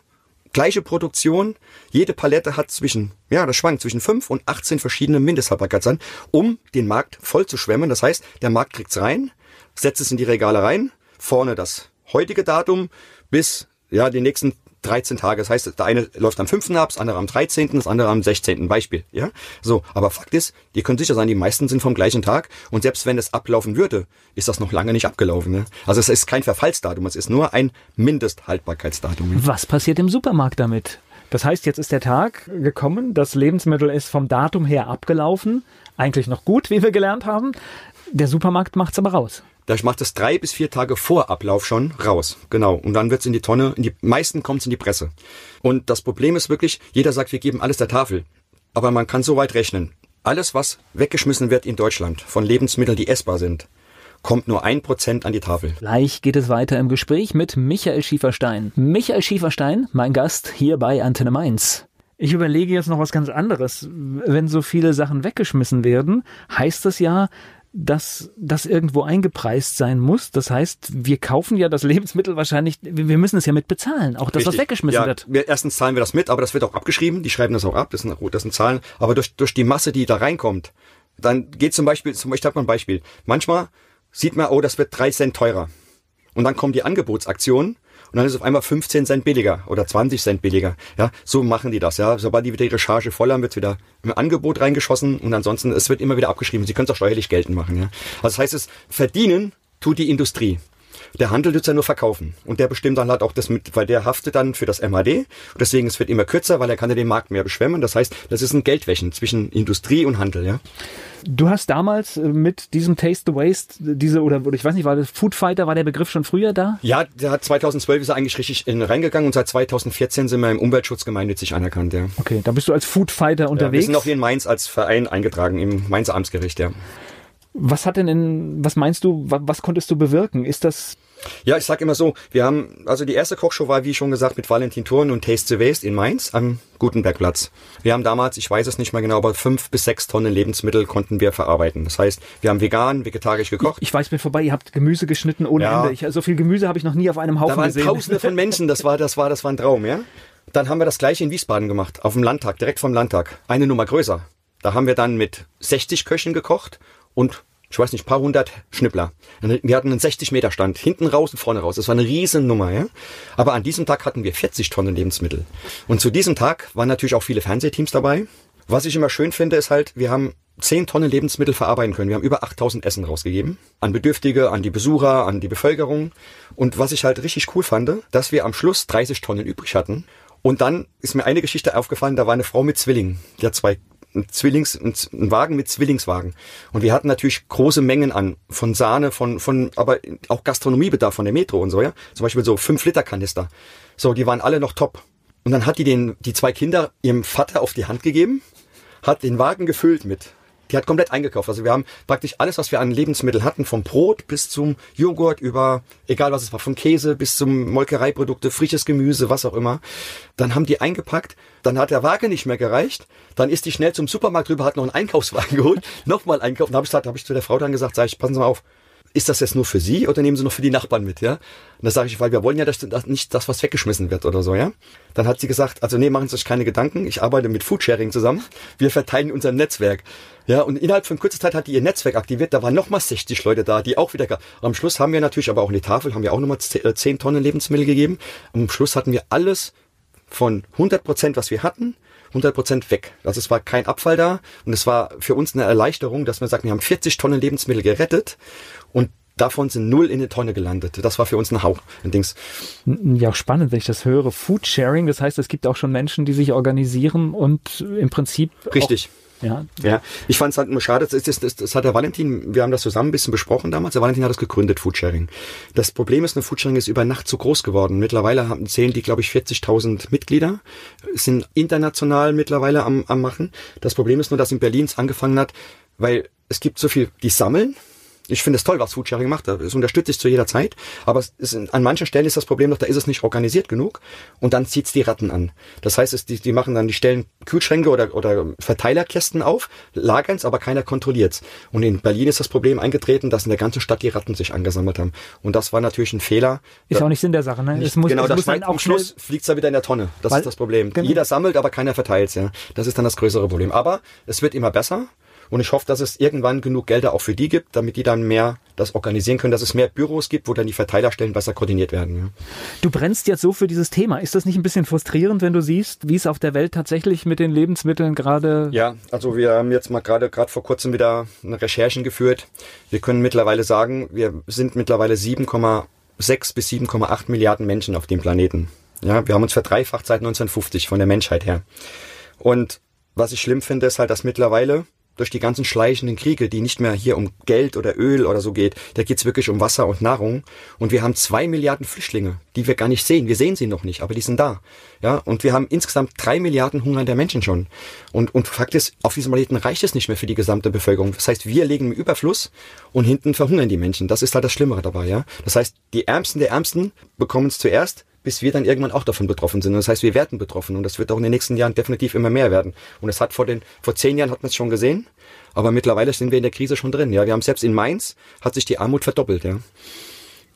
gleiche Produktion, jede Palette hat zwischen, ja, das schwankt zwischen 5 und 18 verschiedene Mindesthaltbarkeitsdaten, um den Markt voll zu schwemmen. Das heißt, der Markt kriegt's rein, setzt es in die Regale rein, vorne das heutige Datum bis ja, die nächsten 13 Tage. Das heißt, der eine läuft am 5. ab, das andere am 13., das andere am 16. Beispiel. Ja, so. Aber Fakt ist, ihr könnt sicher sein, die meisten sind vom gleichen Tag. Und selbst wenn es ablaufen würde, ist das noch lange nicht abgelaufen. Ne? Also es ist kein Verfallsdatum, es ist nur ein Mindesthaltbarkeitsdatum. Was passiert im Supermarkt damit? Das heißt, jetzt ist der Tag gekommen, das Lebensmittel ist vom Datum her abgelaufen. Eigentlich noch gut, wie wir gelernt haben. Der Supermarkt macht's aber raus. Da macht es drei bis vier Tage vor Ablauf schon raus. Genau. Und dann wird's in die Tonne. In die meisten kommt's in die Presse. Und das Problem ist wirklich, jeder sagt, wir geben alles der Tafel. Aber man kann so weit rechnen. Alles, was weggeschmissen wird in Deutschland von Lebensmitteln, die essbar sind, kommt nur ein Prozent an die Tafel. Gleich geht es weiter im Gespräch mit Michael Schieferstein. Michael Schieferstein, mein Gast hier bei Antenne Mainz. Ich überlege jetzt noch was ganz anderes. Wenn so viele Sachen weggeschmissen werden, heißt das ja, dass das irgendwo eingepreist sein muss. Das heißt, wir kaufen ja das Lebensmittel wahrscheinlich, wir müssen es ja mit bezahlen, auch das, Richtig. was weggeschmissen ja, wird. Wir, erstens zahlen wir das mit, aber das wird auch abgeschrieben, die schreiben das auch ab, das sind, das sind Zahlen, aber durch, durch die Masse, die da reinkommt, dann geht zum Beispiel, zum Beispiel, ich habe mal ein Beispiel, manchmal sieht man, oh, das wird drei Cent teurer. Und dann kommen die Angebotsaktionen und dann ist auf einmal 15 Cent billiger oder 20 Cent billiger. Ja, so machen die das. Ja, sobald die wieder ihre Charge voll haben, wird wieder im Angebot reingeschossen und ansonsten es wird immer wieder abgeschrieben. Sie können es auch steuerlich geltend machen. Ja, also das heißt, es verdienen tut die Industrie. Der Handel wird ja nur verkaufen. Und der bestimmt dann halt auch das mit, weil der haftet dann für das MAD. Und deswegen, es wird immer kürzer, weil er kann ja den Markt mehr beschwemmen. Das heißt, das ist ein Geldwäschen zwischen Industrie und Handel, ja. Du hast damals äh, mit diesem Taste the Waste, diese, oder ich weiß nicht, war das Food Fighter, war der Begriff schon früher da? Ja, der hat 2012 ist er eigentlich richtig in, reingegangen und seit 2014 sind wir im Umweltschutz gemeinnützig anerkannt, ja. Okay, da bist du als Food Fighter unterwegs. Ja, wir sind auch hier in Mainz als Verein eingetragen, im Mainzer Amtsgericht, ja. Was hat denn in, was meinst du, was, was konntest du bewirken? Ist das ja, ich sag immer so, wir haben, also die erste Kochshow war, wie schon gesagt, mit Valentin Thurn und Taste the Waste in Mainz am Gutenbergplatz. Wir haben damals, ich weiß es nicht mehr genau, aber fünf bis sechs Tonnen Lebensmittel konnten wir verarbeiten. Das heißt, wir haben vegan, vegetarisch gekocht. Ich, ich weiß, bin vorbei, ihr habt Gemüse geschnitten ohne ja. Ende. Ich, so viel Gemüse habe ich noch nie auf einem Haufen da waren gesehen. Tausende von Menschen, das war, das war, das war ein Traum, ja. Dann haben wir das gleiche in Wiesbaden gemacht, auf dem Landtag, direkt vom Landtag. Eine Nummer größer. Da haben wir dann mit 60 Köchen gekocht und ich weiß nicht, paar hundert Schnippler. Wir hatten einen 60 Meter Stand, hinten raus und vorne raus. Das war eine riesen Nummer, ja. Aber an diesem Tag hatten wir 40 Tonnen Lebensmittel. Und zu diesem Tag waren natürlich auch viele Fernsehteams dabei. Was ich immer schön finde, ist halt, wir haben 10 Tonnen Lebensmittel verarbeiten können. Wir haben über 8000 Essen rausgegeben. An Bedürftige, an die Besucher, an die Bevölkerung. Und was ich halt richtig cool fand, dass wir am Schluss 30 Tonnen übrig hatten. Und dann ist mir eine Geschichte aufgefallen, da war eine Frau mit Zwillingen. Die hat zwei ein ein Wagen mit Zwillingswagen. Und wir hatten natürlich große Mengen an von Sahne, von, von, aber auch Gastronomiebedarf von der Metro und so, ja. Zum Beispiel so fünf Liter Kanister. So, die waren alle noch top. Und dann hat die den, die zwei Kinder ihrem Vater auf die Hand gegeben, hat den Wagen gefüllt mit die hat komplett eingekauft. Also wir haben praktisch alles, was wir an Lebensmitteln hatten, vom Brot bis zum Joghurt über, egal was es war, vom Käse bis zum Molkereiprodukte, frisches Gemüse, was auch immer. Dann haben die eingepackt, dann hat der Wagen nicht mehr gereicht, dann ist die schnell zum Supermarkt rüber, hat noch einen Einkaufswagen geholt, nochmal einkaufen. Da habe ich, hab ich zu der Frau dann gesagt, sag ich, passen Sie mal auf, ist das jetzt nur für Sie oder nehmen Sie noch für die Nachbarn mit, ja? Und da sage ich, weil wir wollen ja dass, dass nicht das, was weggeschmissen wird oder so, ja? Dann hat sie gesagt, also nee, machen Sie sich keine Gedanken, ich arbeite mit Foodsharing zusammen, wir verteilen unser Netzwerk. Ja, und innerhalb von kurzer Zeit hat die ihr Netzwerk aktiviert, da waren nochmal 60 Leute da, die auch wieder, am Schluss haben wir natürlich aber auch eine Tafel, haben wir auch nochmal 10 Tonnen Lebensmittel gegeben. Am Schluss hatten wir alles von 100 Prozent, was wir hatten, 100 Prozent weg. Also es war kein Abfall da und es war für uns eine Erleichterung, dass wir sagen, wir haben 40 Tonnen Lebensmittel gerettet und davon sind null in eine Tonne gelandet. Das war für uns ein Hauch, ein Dings. Ja, auch spannend, wenn ich das höre. Food Sharing, das heißt, es gibt auch schon Menschen, die sich organisieren und im Prinzip. Richtig. Ja. ja, ich fand es halt nur schade, das, das, das, das hat der Valentin, wir haben das zusammen ein bisschen besprochen damals, der Valentin hat das gegründet, Foodsharing. Das Problem ist, eine Foodsharing ist über Nacht zu groß geworden. Mittlerweile haben, zählen die, glaube ich, 40.000 Mitglieder, sind international mittlerweile am, am machen. Das Problem ist nur, dass in Berlin es angefangen hat, weil es gibt so viel, die sammeln, ich finde es toll, was Foodsharing macht. Das unterstütze ich zu jeder Zeit. Aber es ist, an manchen Stellen ist das Problem noch, da ist es nicht organisiert genug. Und dann zieht's die Ratten an. Das heißt, es, die, die machen dann, die stellen Kühlschränke oder, oder Verteilerkästen auf, lagern's, aber keiner kontrolliert's. Und in Berlin ist das Problem eingetreten, dass in der ganzen Stadt die Ratten sich angesammelt haben. Und das war natürlich ein Fehler. Ist auch nicht Sinn der Sache, ne? Nicht, muss, genau, das muss am Schluss fliegt's da wieder in der Tonne. Das ist das Problem. Genau. Jeder sammelt, aber keiner verteilt's, ja. Das ist dann das größere Problem. Aber es wird immer besser. Und ich hoffe, dass es irgendwann genug Gelder auch für die gibt, damit die dann mehr das organisieren können, dass es mehr Büros gibt, wo dann die Verteilerstellen besser koordiniert werden. Ja. Du brennst jetzt so für dieses Thema. Ist das nicht ein bisschen frustrierend, wenn du siehst, wie es auf der Welt tatsächlich mit den Lebensmitteln gerade? Ja, also wir haben jetzt mal gerade gerade vor kurzem wieder eine Recherchen geführt. Wir können mittlerweile sagen, wir sind mittlerweile 7,6 bis 7,8 Milliarden Menschen auf dem Planeten. Ja, wir haben uns verdreifacht seit 1950 von der Menschheit her. Und was ich schlimm finde, ist halt, dass mittlerweile durch die ganzen schleichenden Kriege, die nicht mehr hier um Geld oder Öl oder so geht, da geht's wirklich um Wasser und Nahrung. Und wir haben zwei Milliarden Flüchtlinge, die wir gar nicht sehen. Wir sehen sie noch nicht, aber die sind da. Ja, und wir haben insgesamt drei Milliarden hungernde Menschen schon. Und, und Fakt ist, auf diesem Planeten reicht es nicht mehr für die gesamte Bevölkerung. Das heißt, wir legen im Überfluss und hinten verhungern die Menschen. Das ist halt das Schlimmere dabei, ja. Das heißt, die Ärmsten der Ärmsten bekommen es zuerst bis wir dann irgendwann auch davon betroffen sind. Und das heißt, wir werden betroffen und das wird auch in den nächsten Jahren definitiv immer mehr werden. Und es hat vor den, vor zehn Jahren hat man es schon gesehen, aber mittlerweile sind wir in der Krise schon drin. Ja, wir haben selbst in Mainz hat sich die Armut verdoppelt. Ja.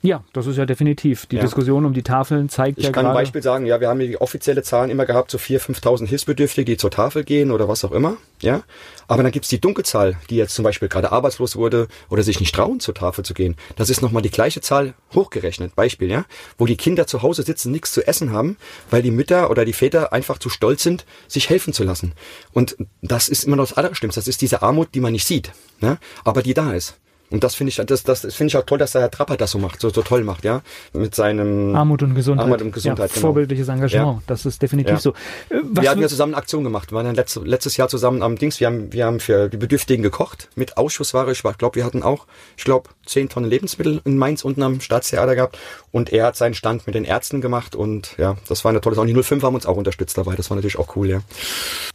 Ja, das ist ja definitiv. Die ja. Diskussion um die Tafeln zeigt ich ja Ich kann ein Beispiel sagen, ja, wir haben die offizielle Zahlen immer gehabt, so 4.000, 5.000 Hilfsbedürftige, die zur Tafel gehen oder was auch immer. Ja, Aber dann gibt's die Dunkelzahl, die jetzt zum Beispiel gerade arbeitslos wurde oder sich nicht trauen, zur Tafel zu gehen. Das ist nochmal die gleiche Zahl hochgerechnet. Beispiel, ja, wo die Kinder zu Hause sitzen, nichts zu essen haben, weil die Mütter oder die Väter einfach zu stolz sind, sich helfen zu lassen. Und das ist immer noch das Allerschlimmste. Das ist diese Armut, die man nicht sieht, ne? aber die da ist. Und das finde ich, das, das finde ich auch toll, dass der Herr Trapper das so macht, so, so toll macht, ja, mit seinem Armut und Gesundheit, Armut und Gesundheit, ja, genau. vorbildliches Engagement. Ja. Das ist definitiv ja. so. Äh, was wir hatten ja zusammen eine Aktion gemacht. Wir waren dann letztes, letztes Jahr zusammen am Dings. Wir haben, wir haben für die Bedürftigen gekocht mit Ausschussware. Ich glaube, wir hatten auch, ich glaube, zehn Tonnen Lebensmittel in Mainz unten am Staatstheater gehabt. Und er hat seinen Stand mit den Ärzten gemacht und ja, das war eine tolle Sache. Die 05 haben uns auch unterstützt dabei. Das war natürlich auch cool, ja.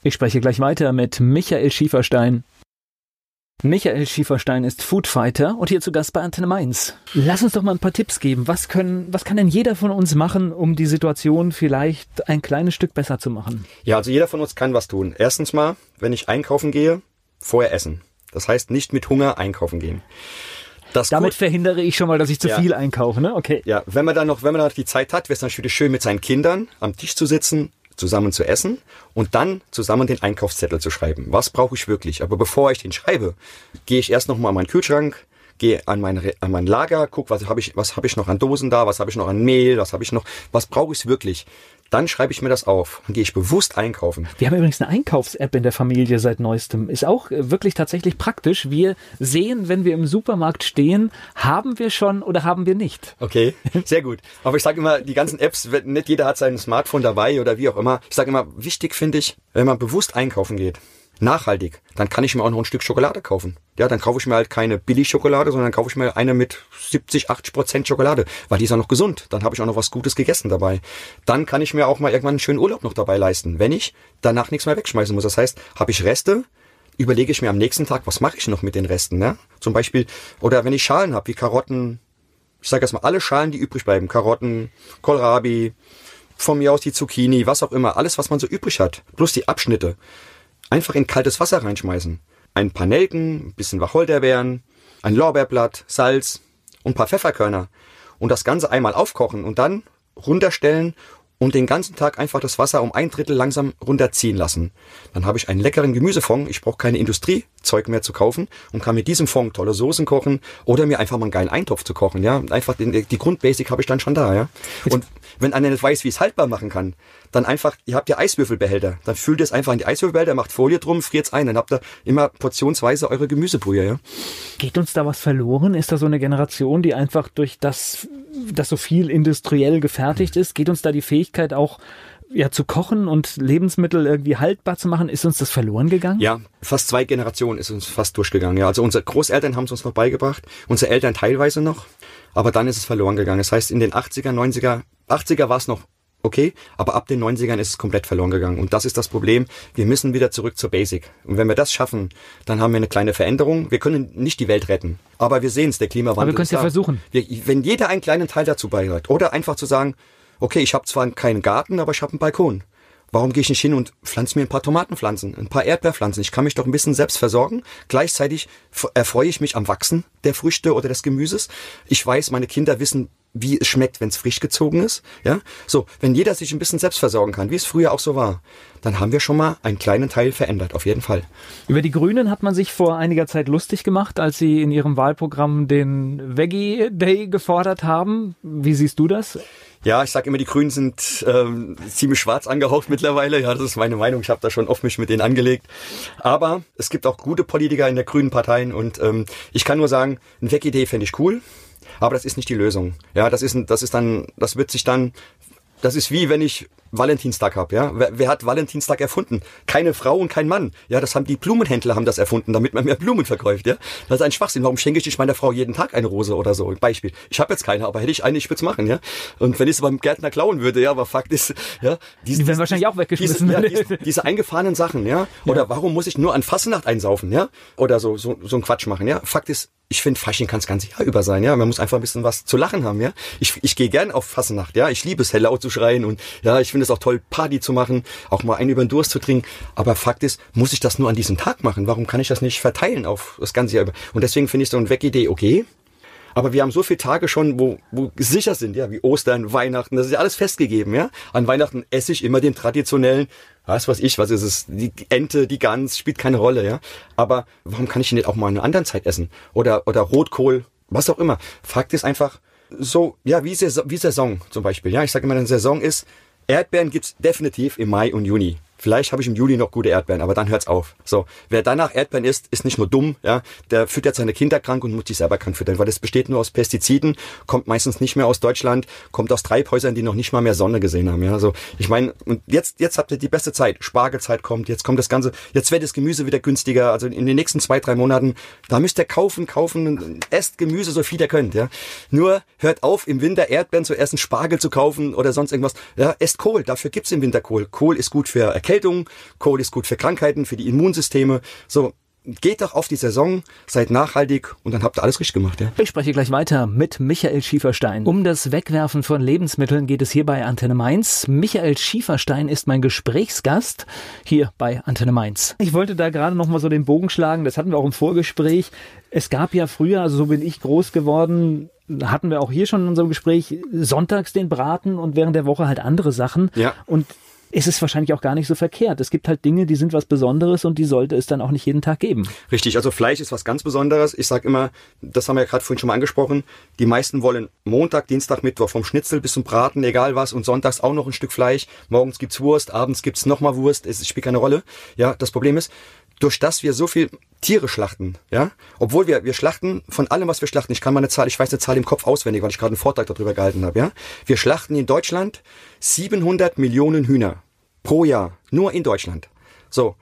Ich spreche gleich weiter mit Michael Schieferstein. Michael Schieferstein ist Foodfighter und hier zu Gast bei Antenne Mainz. Lass uns doch mal ein paar Tipps geben. Was können, was kann denn jeder von uns machen, um die Situation vielleicht ein kleines Stück besser zu machen? Ja, also jeder von uns kann was tun. Erstens mal, wenn ich einkaufen gehe, vorher essen. Das heißt, nicht mit Hunger einkaufen gehen. Das Damit gut. verhindere ich schon mal, dass ich zu ja. viel einkaufe, ne? Okay. Ja, wenn man dann noch, wenn man noch die Zeit hat, wäre es natürlich schön, mit seinen Kindern am Tisch zu sitzen, zusammen zu essen und dann zusammen den Einkaufszettel zu schreiben. Was brauche ich wirklich? Aber bevor ich den schreibe, gehe ich erst noch mal an meinen Kühlschrank, gehe an mein, an mein Lager, guck, was habe ich, was ich noch an Dosen da, was habe ich noch an Mehl, was habe ich noch, was brauche ich wirklich? Dann schreibe ich mir das auf. Dann gehe ich bewusst einkaufen. Wir haben übrigens eine Einkaufs-App in der Familie seit neuestem. Ist auch äh, wirklich tatsächlich praktisch. Wir sehen, wenn wir im Supermarkt stehen, haben wir schon oder haben wir nicht. Okay, sehr gut. Aber ich sage immer, die ganzen Apps, nicht jeder hat sein Smartphone dabei oder wie auch immer. Ich sage immer, wichtig finde ich, wenn man bewusst einkaufen geht, nachhaltig, dann kann ich mir auch noch ein Stück Schokolade kaufen. Ja, dann kaufe ich mir halt keine Billigschokolade, sondern kaufe ich mir eine mit 70, 80 Prozent Schokolade, weil die ist auch noch gesund. Dann habe ich auch noch was Gutes gegessen dabei. Dann kann ich mir auch mal irgendwann einen schönen Urlaub noch dabei leisten, wenn ich danach nichts mehr wegschmeißen muss. Das heißt, habe ich Reste, überlege ich mir am nächsten Tag, was mache ich noch mit den Resten. Ne? Zum Beispiel, oder wenn ich Schalen habe, wie Karotten, ich sage erstmal alle Schalen, die übrig bleiben, Karotten, Kohlrabi, von mir aus die Zucchini, was auch immer, alles, was man so übrig hat, plus die Abschnitte einfach in kaltes Wasser reinschmeißen. Ein paar Nelken, ein bisschen Wacholderbeeren, ein Lorbeerblatt, Salz und ein paar Pfefferkörner. Und das Ganze einmal aufkochen und dann runterstellen und den ganzen Tag einfach das Wasser um ein Drittel langsam runterziehen lassen. Dann habe ich einen leckeren Gemüsefond. Ich brauche keine Industriezeug mehr zu kaufen und kann mit diesem Fond tolle Soßen kochen oder mir einfach mal einen geilen Eintopf zu kochen. Ja, einfach den, die Grundbasic habe ich dann schon da. Ja, und wenn einer nicht weiß, wie es haltbar machen kann, dann einfach, ihr habt ja Eiswürfelbehälter, dann füllt es einfach in die Eiswürfelbehälter, macht Folie drum, friert's ein, dann habt ihr immer portionsweise eure Gemüsebrühe. Ja. Geht uns da was verloren? Ist da so eine Generation, die einfach durch das, dass so viel industriell gefertigt ist, geht uns da die Fähigkeit auch ja, zu kochen und Lebensmittel irgendwie haltbar zu machen, ist uns das verloren gegangen? Ja, fast zwei Generationen ist uns fast durchgegangen. Ja, also unsere Großeltern haben es uns noch beigebracht, unsere Eltern teilweise noch, aber dann ist es verloren gegangen. Das heißt, in den 80er, 90er, 80er war es noch okay, aber ab den 90ern ist es komplett verloren gegangen. Und das ist das Problem. Wir müssen wieder zurück zur Basic. Und wenn wir das schaffen, dann haben wir eine kleine Veränderung. Wir können nicht die Welt retten. Aber wir sehen es, der Klimawandel. Aber wir können es ja versuchen. Wir, wenn jeder einen kleinen Teil dazu beiträgt. Oder einfach zu sagen, okay, ich habe zwar keinen Garten, aber ich habe einen Balkon. Warum gehe ich nicht hin und pflanze mir ein paar Tomatenpflanzen, ein paar Erdbeerpflanzen? Ich kann mich doch ein bisschen selbst versorgen. Gleichzeitig erfreue ich mich am Wachsen der Früchte oder des Gemüses. Ich weiß, meine Kinder wissen, wie es schmeckt, wenn es frisch gezogen ist. Ja, so wenn jeder sich ein bisschen selbst versorgen kann, wie es früher auch so war, dann haben wir schon mal einen kleinen Teil verändert, auf jeden Fall. Über die Grünen hat man sich vor einiger Zeit lustig gemacht, als sie in ihrem Wahlprogramm den Veggie Day gefordert haben. Wie siehst du das? Ja, ich sage immer, die Grünen sind ähm, ziemlich schwarz angehaucht mittlerweile. Ja, das ist meine Meinung. Ich habe da schon oft mich mit denen angelegt. Aber es gibt auch gute Politiker in der Grünen Parteien und ähm, ich kann nur sagen, ein Veggie-Day fände ich cool. Aber das ist nicht die Lösung. Ja, das ist, das ist dann, das wird sich dann, das ist wie wenn ich Valentinstag hab, ja. Wer, wer, hat Valentinstag erfunden? Keine Frau und kein Mann. Ja, das haben die Blumenhändler haben das erfunden, damit man mehr Blumen verkauft, ja. Das ist ein Schwachsinn. Warum schenke ich nicht meiner Frau jeden Tag eine Rose oder so? Beispiel. Ich habe jetzt keine, aber hätte ich eine, ich würde es machen, ja. Und wenn ich es beim Gärtner klauen würde, ja, aber Fakt ist, ja, diese, die werden wahrscheinlich auch weggeschmissen. Diese, ja, diese, diese eingefahrenen Sachen, ja. Oder ja. warum muss ich nur an Fassenacht einsaufen, ja? Oder so so so ein Quatsch machen, ja. Fakt ist, ich finde, Fasching kann das ganze Jahr über sein, ja. Man muss einfach ein bisschen was zu lachen haben, ja. Ich, ich gehe gern auf Fassenacht, ja. Ich liebe es, hell laut zu schreien und ja, ich finde es auch toll, Party zu machen, auch mal einen über den Durst zu trinken. Aber Fakt ist, muss ich das nur an diesem Tag machen? Warum kann ich das nicht verteilen auf das ganze Jahr? Und deswegen finde ich so eine Wegidee okay. Aber wir haben so viele Tage schon, wo, wo sicher sind, ja, wie Ostern, Weihnachten, das ist ja alles festgegeben, ja. An Weihnachten esse ich immer den traditionellen, was weiß ich, was ist es, die Ente, die Gans, spielt keine Rolle, ja. Aber warum kann ich nicht auch mal in einer anderen Zeit essen? Oder, oder Rotkohl, was auch immer. Fakt ist einfach, so, ja, wie Saison, wie Saison zum Beispiel, ja. Ich sage immer, eine Saison ist, Erdbeeren gibt's definitiv im Mai und Juni. Vielleicht habe ich im Juli noch gute Erdbeeren, aber dann hört's auf. So, wer danach Erdbeeren isst, ist nicht nur dumm, ja, der füttert seine Kinder krank und muss sich selber krank füttern, weil das besteht nur aus Pestiziden, kommt meistens nicht mehr aus Deutschland, kommt aus Treibhäusern, die noch nicht mal mehr Sonne gesehen haben, ja. Also, ich meine, und jetzt jetzt habt ihr die beste Zeit. Spargelzeit kommt, jetzt kommt das ganze, jetzt wird das Gemüse wieder günstiger, also in den nächsten zwei, drei Monaten, da müsst ihr kaufen, kaufen, esst Gemüse so viel ihr könnt, ja. Nur hört auf im Winter Erdbeeren zu essen, Spargel zu kaufen oder sonst irgendwas. Ja, esst Kohl, dafür gibt's im Winter Kohl. Kohl ist gut für Erkältung Erkältung, Kohl ist gut für Krankheiten, für die Immunsysteme. So, geht doch auf die Saison, seid nachhaltig und dann habt ihr alles richtig gemacht. Ja? Ich spreche gleich weiter mit Michael Schieferstein. Um das Wegwerfen von Lebensmitteln geht es hier bei Antenne Mainz. Michael Schieferstein ist mein Gesprächsgast hier bei Antenne Mainz. Ich wollte da gerade noch mal so den Bogen schlagen, das hatten wir auch im Vorgespräch. Es gab ja früher, also so bin ich groß geworden, hatten wir auch hier schon in unserem Gespräch, sonntags den Braten und während der Woche halt andere Sachen. Ja. Und ist es wahrscheinlich auch gar nicht so verkehrt. Es gibt halt Dinge, die sind was Besonderes und die sollte es dann auch nicht jeden Tag geben. Richtig, also Fleisch ist was ganz Besonderes. Ich sage immer, das haben wir ja gerade vorhin schon mal angesprochen, die meisten wollen Montag, Dienstag, Mittwoch vom Schnitzel bis zum Braten, egal was, und sonntags auch noch ein Stück Fleisch. Morgens gibt's Wurst, abends gibt's nochmal Wurst, es spielt keine Rolle. Ja, das Problem ist, durch das wir so viel Tiere schlachten, ja, obwohl wir wir schlachten von allem, was wir schlachten. Ich kann mal eine Zahl, ich weiß eine Zahl im Kopf auswendig, weil ich gerade einen Vortrag darüber gehalten habe, ja. Wir schlachten in Deutschland 700 Millionen Hühner pro Jahr, nur in Deutschland. So,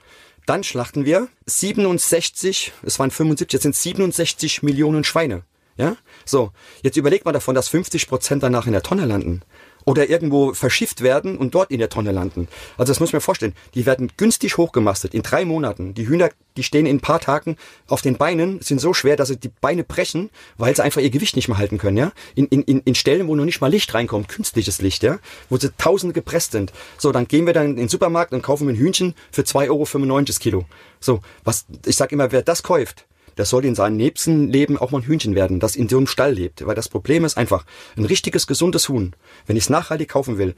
dann schlachten wir 67, es waren 75, jetzt sind 67 Millionen Schweine. Ja? So, jetzt überlegt mal davon, dass 50 Prozent danach in der Tonne landen oder irgendwo verschifft werden und dort in der Tonne landen. Also das muss man vorstellen. Die werden günstig hochgemastet in drei Monaten. Die Hühner, die stehen in ein paar Tagen auf den Beinen, sind so schwer, dass sie die Beine brechen, weil sie einfach ihr Gewicht nicht mehr halten können. Ja, in, in, in Stellen, wo noch nicht mal Licht reinkommt, künstliches Licht, ja, wo sie Tausende gepresst sind. So, dann gehen wir dann in den Supermarkt und kaufen ein Hühnchen für 2,95 Euro Kilo. So, was ich sag immer, wer das kauft, das soll in seinem nächsten Leben auch mal ein Hühnchen werden, das in so einem Stall lebt. Weil das Problem ist einfach, ein richtiges, gesundes Huhn, wenn ich es nachhaltig kaufen will,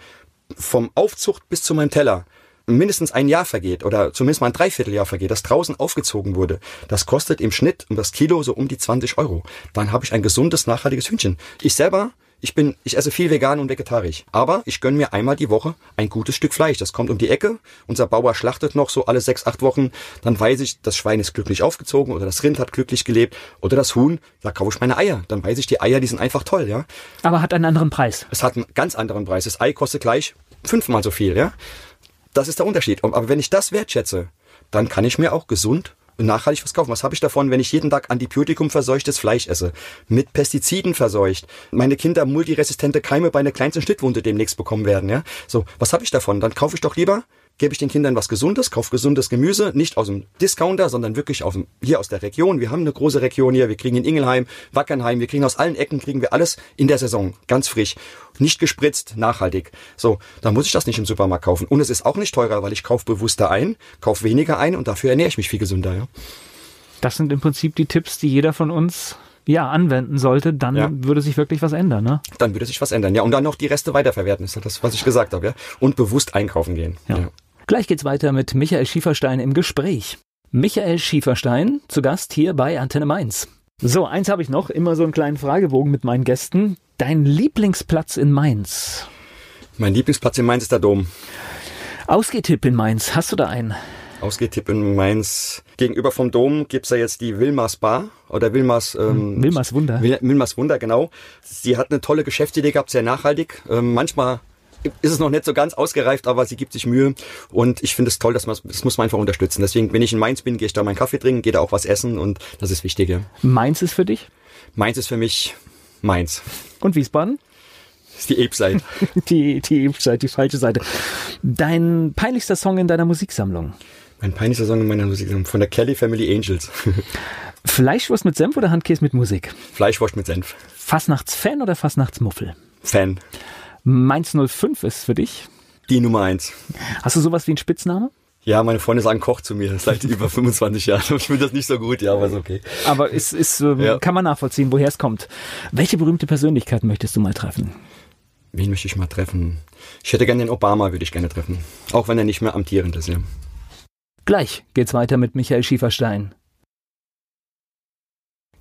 vom Aufzucht bis zu meinem Teller, mindestens ein Jahr vergeht oder zumindest mal ein Dreivierteljahr vergeht, das draußen aufgezogen wurde, das kostet im Schnitt um das Kilo so um die 20 Euro. Dann habe ich ein gesundes, nachhaltiges Hühnchen. Ich selber ich bin, ich esse viel vegan und vegetarisch. Aber ich gönn mir einmal die Woche ein gutes Stück Fleisch. Das kommt um die Ecke. Unser Bauer schlachtet noch so alle sechs, acht Wochen. Dann weiß ich, das Schwein ist glücklich aufgezogen oder das Rind hat glücklich gelebt oder das Huhn. Da kaufe ich meine Eier. Dann weiß ich, die Eier, die sind einfach toll, ja. Aber hat einen anderen Preis. Es hat einen ganz anderen Preis. Das Ei kostet gleich fünfmal so viel, ja. Das ist der Unterschied. Aber wenn ich das wertschätze, dann kann ich mir auch gesund nachhaltig was kaufen. Was habe ich davon, wenn ich jeden Tag Antibiotikum verseuchtes Fleisch esse? Mit Pestiziden verseucht. Meine Kinder multiresistente Keime bei einer kleinsten Schnittwunde demnächst bekommen werden, ja? So, was habe ich davon? Dann kaufe ich doch lieber gebe ich den Kindern was Gesundes, kauf gesundes Gemüse, nicht aus dem Discounter, sondern wirklich aus dem, hier aus der Region. Wir haben eine große Region hier, wir kriegen in Ingelheim, Wackernheim, wir kriegen aus allen Ecken, kriegen wir alles in der Saison, ganz frisch, nicht gespritzt, nachhaltig. So, dann muss ich das nicht im Supermarkt kaufen. Und es ist auch nicht teurer, weil ich kaufe bewusster ein, kaufe weniger ein und dafür ernähre ich mich viel gesünder. Ja. Das sind im Prinzip die Tipps, die jeder von uns ja, anwenden sollte, dann ja. würde sich wirklich was ändern, ne? Dann würde sich was ändern, ja. Und dann noch die Reste weiterverwerten, ist das, was ich gesagt habe, ja. Und bewusst einkaufen gehen. Ja. ja. Gleich geht's weiter mit Michael Schieferstein im Gespräch. Michael Schieferstein zu Gast hier bei Antenne Mainz. So, eins habe ich noch, immer so einen kleinen Fragebogen mit meinen Gästen. Dein Lieblingsplatz in Mainz? Mein Lieblingsplatz in Mainz ist der Dom. Ausgehtipp in Mainz, hast du da einen? Ausgehtipp in Mainz. Gegenüber vom Dom gibt's ja jetzt die Wilmars Bar oder Wilmars ähm, Wilmars Wunder. Wilmars Wunder, genau. Sie hat eine tolle Geschäftsidee gehabt, sehr nachhaltig. Ähm, manchmal ist es noch nicht so ganz ausgereift, aber sie gibt sich Mühe und ich finde es toll, dass man das muss man einfach unterstützen. Deswegen, wenn ich in Mainz bin, gehe ich da meinen Kaffee trinken, gehe da auch was essen und das ist wichtig. Mainz ist für dich? Mainz ist für mich Mainz. Und Wiesbaden? Das ist die Ape-Seite. die die Ape-Seite, die falsche Seite. Dein peinlichster Song in deiner Musiksammlung? Mein peinlichster Song in meiner Musiksammlung von der Kelly Family Angels. Fleischwurst mit Senf oder Handkäse mit Musik? Fleischwurst mit Senf. Fastnachtsfan oder Fastnachtsmuffel? Fan. Mainz 05 ist für dich? Die Nummer eins. Hast du sowas wie einen Spitzname? Ja, meine Freunde sagen Koch zu mir seit über 25 Jahren. Ich finde das nicht so gut, ja, aber ist okay. Aber es ist, ähm, ja. kann man nachvollziehen, woher es kommt. Welche berühmte Persönlichkeit möchtest du mal treffen? Wen möchte ich mal treffen? Ich hätte gerne den Obama, würde ich gerne treffen. Auch wenn er nicht mehr amtierend ist, ja. Gleich geht's weiter mit Michael Schieferstein.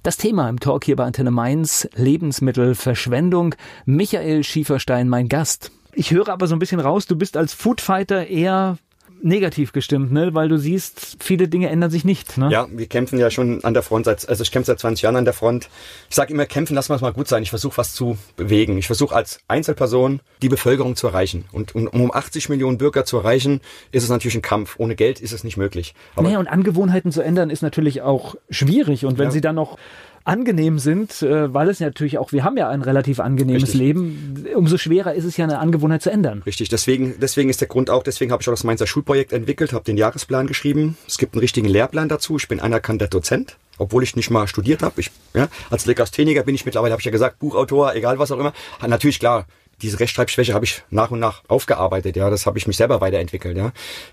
Das Thema im Talk hier bei Antenne Mainz, Lebensmittelverschwendung. Michael Schieferstein, mein Gast. Ich höre aber so ein bisschen raus, du bist als Foodfighter eher negativ gestimmt, ne? weil du siehst, viele Dinge ändern sich nicht. Ne? Ja, wir kämpfen ja schon an der Front, seit, also ich kämpfe seit 20 Jahren an der Front. Ich sage immer, kämpfen, lassen wir es mal gut sein. Ich versuche was zu bewegen. Ich versuche als Einzelperson die Bevölkerung zu erreichen. Und, und, um 80 Millionen Bürger zu erreichen, ist es natürlich ein Kampf. Ohne Geld ist es nicht möglich. Aber naja, und Angewohnheiten zu ändern ist natürlich auch schwierig. Und wenn ja. sie dann noch angenehm sind, äh, weil es natürlich auch, wir haben ja ein relativ angenehmes Richtig. Leben, umso schwerer ist es ja eine Angewohnheit zu ändern. Richtig, deswegen, deswegen ist der Grund auch, deswegen habe ich auch das Mainzer Schulprojekt entwickelt, habe den Jahresplan geschrieben. Es gibt einen richtigen Lehrplan dazu. Ich bin anerkannter Dozent obwohl ich nicht mal studiert habe. Ich, ja, als Legastheniker bin ich mittlerweile, habe ich ja gesagt, Buchautor, egal was auch immer. Natürlich klar, diese Rechtschreibschwäche habe ich nach und nach aufgearbeitet, ja, das habe ich mich selber weiterentwickelt, ja.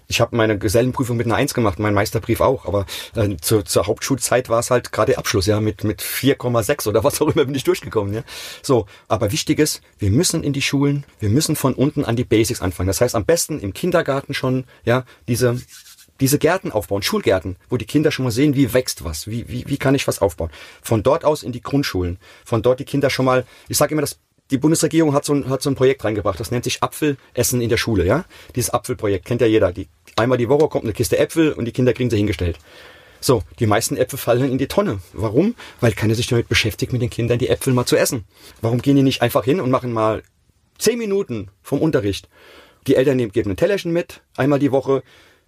Ich habe meine Gesellenprüfung mit einer Eins gemacht, mein Meisterbrief auch, aber äh, zur, zur Hauptschulzeit war es halt gerade Abschluss, ja, mit mit 4,6 oder was auch immer bin ich durchgekommen, ja. So, aber wichtig ist, wir müssen in die Schulen, wir müssen von unten an die Basics anfangen. Das heißt, am besten im Kindergarten schon, ja, diese diese Gärten aufbauen, Schulgärten, wo die Kinder schon mal sehen, wie wächst was, wie, wie, wie kann ich was aufbauen. Von dort aus in die Grundschulen, von dort die Kinder schon mal, ich sage immer, das die Bundesregierung hat so, ein, hat so ein Projekt reingebracht, das nennt sich Apfelessen in der Schule, ja? Dieses Apfelprojekt kennt ja jeder. Die, einmal die Woche kommt eine Kiste Äpfel und die Kinder kriegen sie hingestellt. So, die meisten Äpfel fallen in die Tonne. Warum? Weil keiner sich damit beschäftigt, mit den Kindern die Äpfel mal zu essen. Warum gehen die nicht einfach hin und machen mal zehn Minuten vom Unterricht? Die Eltern nehmen, geben ein Tellerchen mit, einmal die Woche,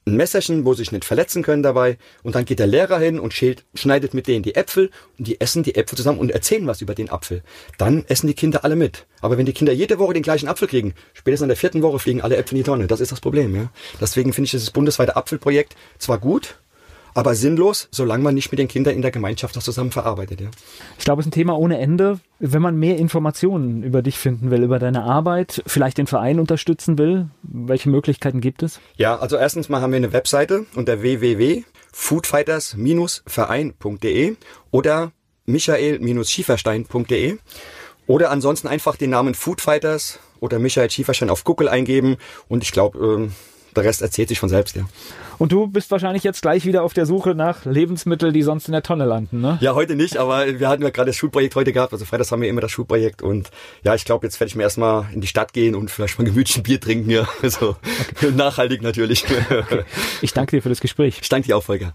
ein Messerchen, wo sie sich nicht verletzen können dabei. Und dann geht der Lehrer hin und schält, schneidet mit denen die Äpfel und die essen die Äpfel zusammen und erzählen was über den Apfel. Dann essen die Kinder alle mit. Aber wenn die Kinder jede Woche den gleichen Apfel kriegen, spätestens in der vierten Woche fliegen alle Äpfel in die Tonne. Das ist das Problem. Ja? Deswegen finde ich dieses bundesweite Apfelprojekt zwar gut, aber sinnlos, solange man nicht mit den Kindern in der Gemeinschaft das zusammen verarbeitet. Ja. Ich glaube, es ist ein Thema ohne Ende. Wenn man mehr Informationen über dich finden will, über deine Arbeit, vielleicht den Verein unterstützen will, welche Möglichkeiten gibt es? Ja, also erstens mal haben wir eine Webseite unter www.foodfighters-verein.de oder michael-schieferstein.de oder ansonsten einfach den Namen Foodfighters oder Michael Schieferstein auf Google eingeben und ich glaube, ähm, der Rest erzählt sich von selbst, ja. Und du bist wahrscheinlich jetzt gleich wieder auf der Suche nach Lebensmitteln, die sonst in der Tonne landen, ne? Ja, heute nicht, aber wir hatten ja gerade das Schulprojekt heute gehabt. Also freitags haben wir immer das Schulprojekt und ja, ich glaube, jetzt werde ich mir erstmal in die Stadt gehen und vielleicht mal gemütlich ein Bier trinken, ja. Also okay. nachhaltig natürlich. Okay. Ich danke dir für das Gespräch. Ich danke dir auch, Volker.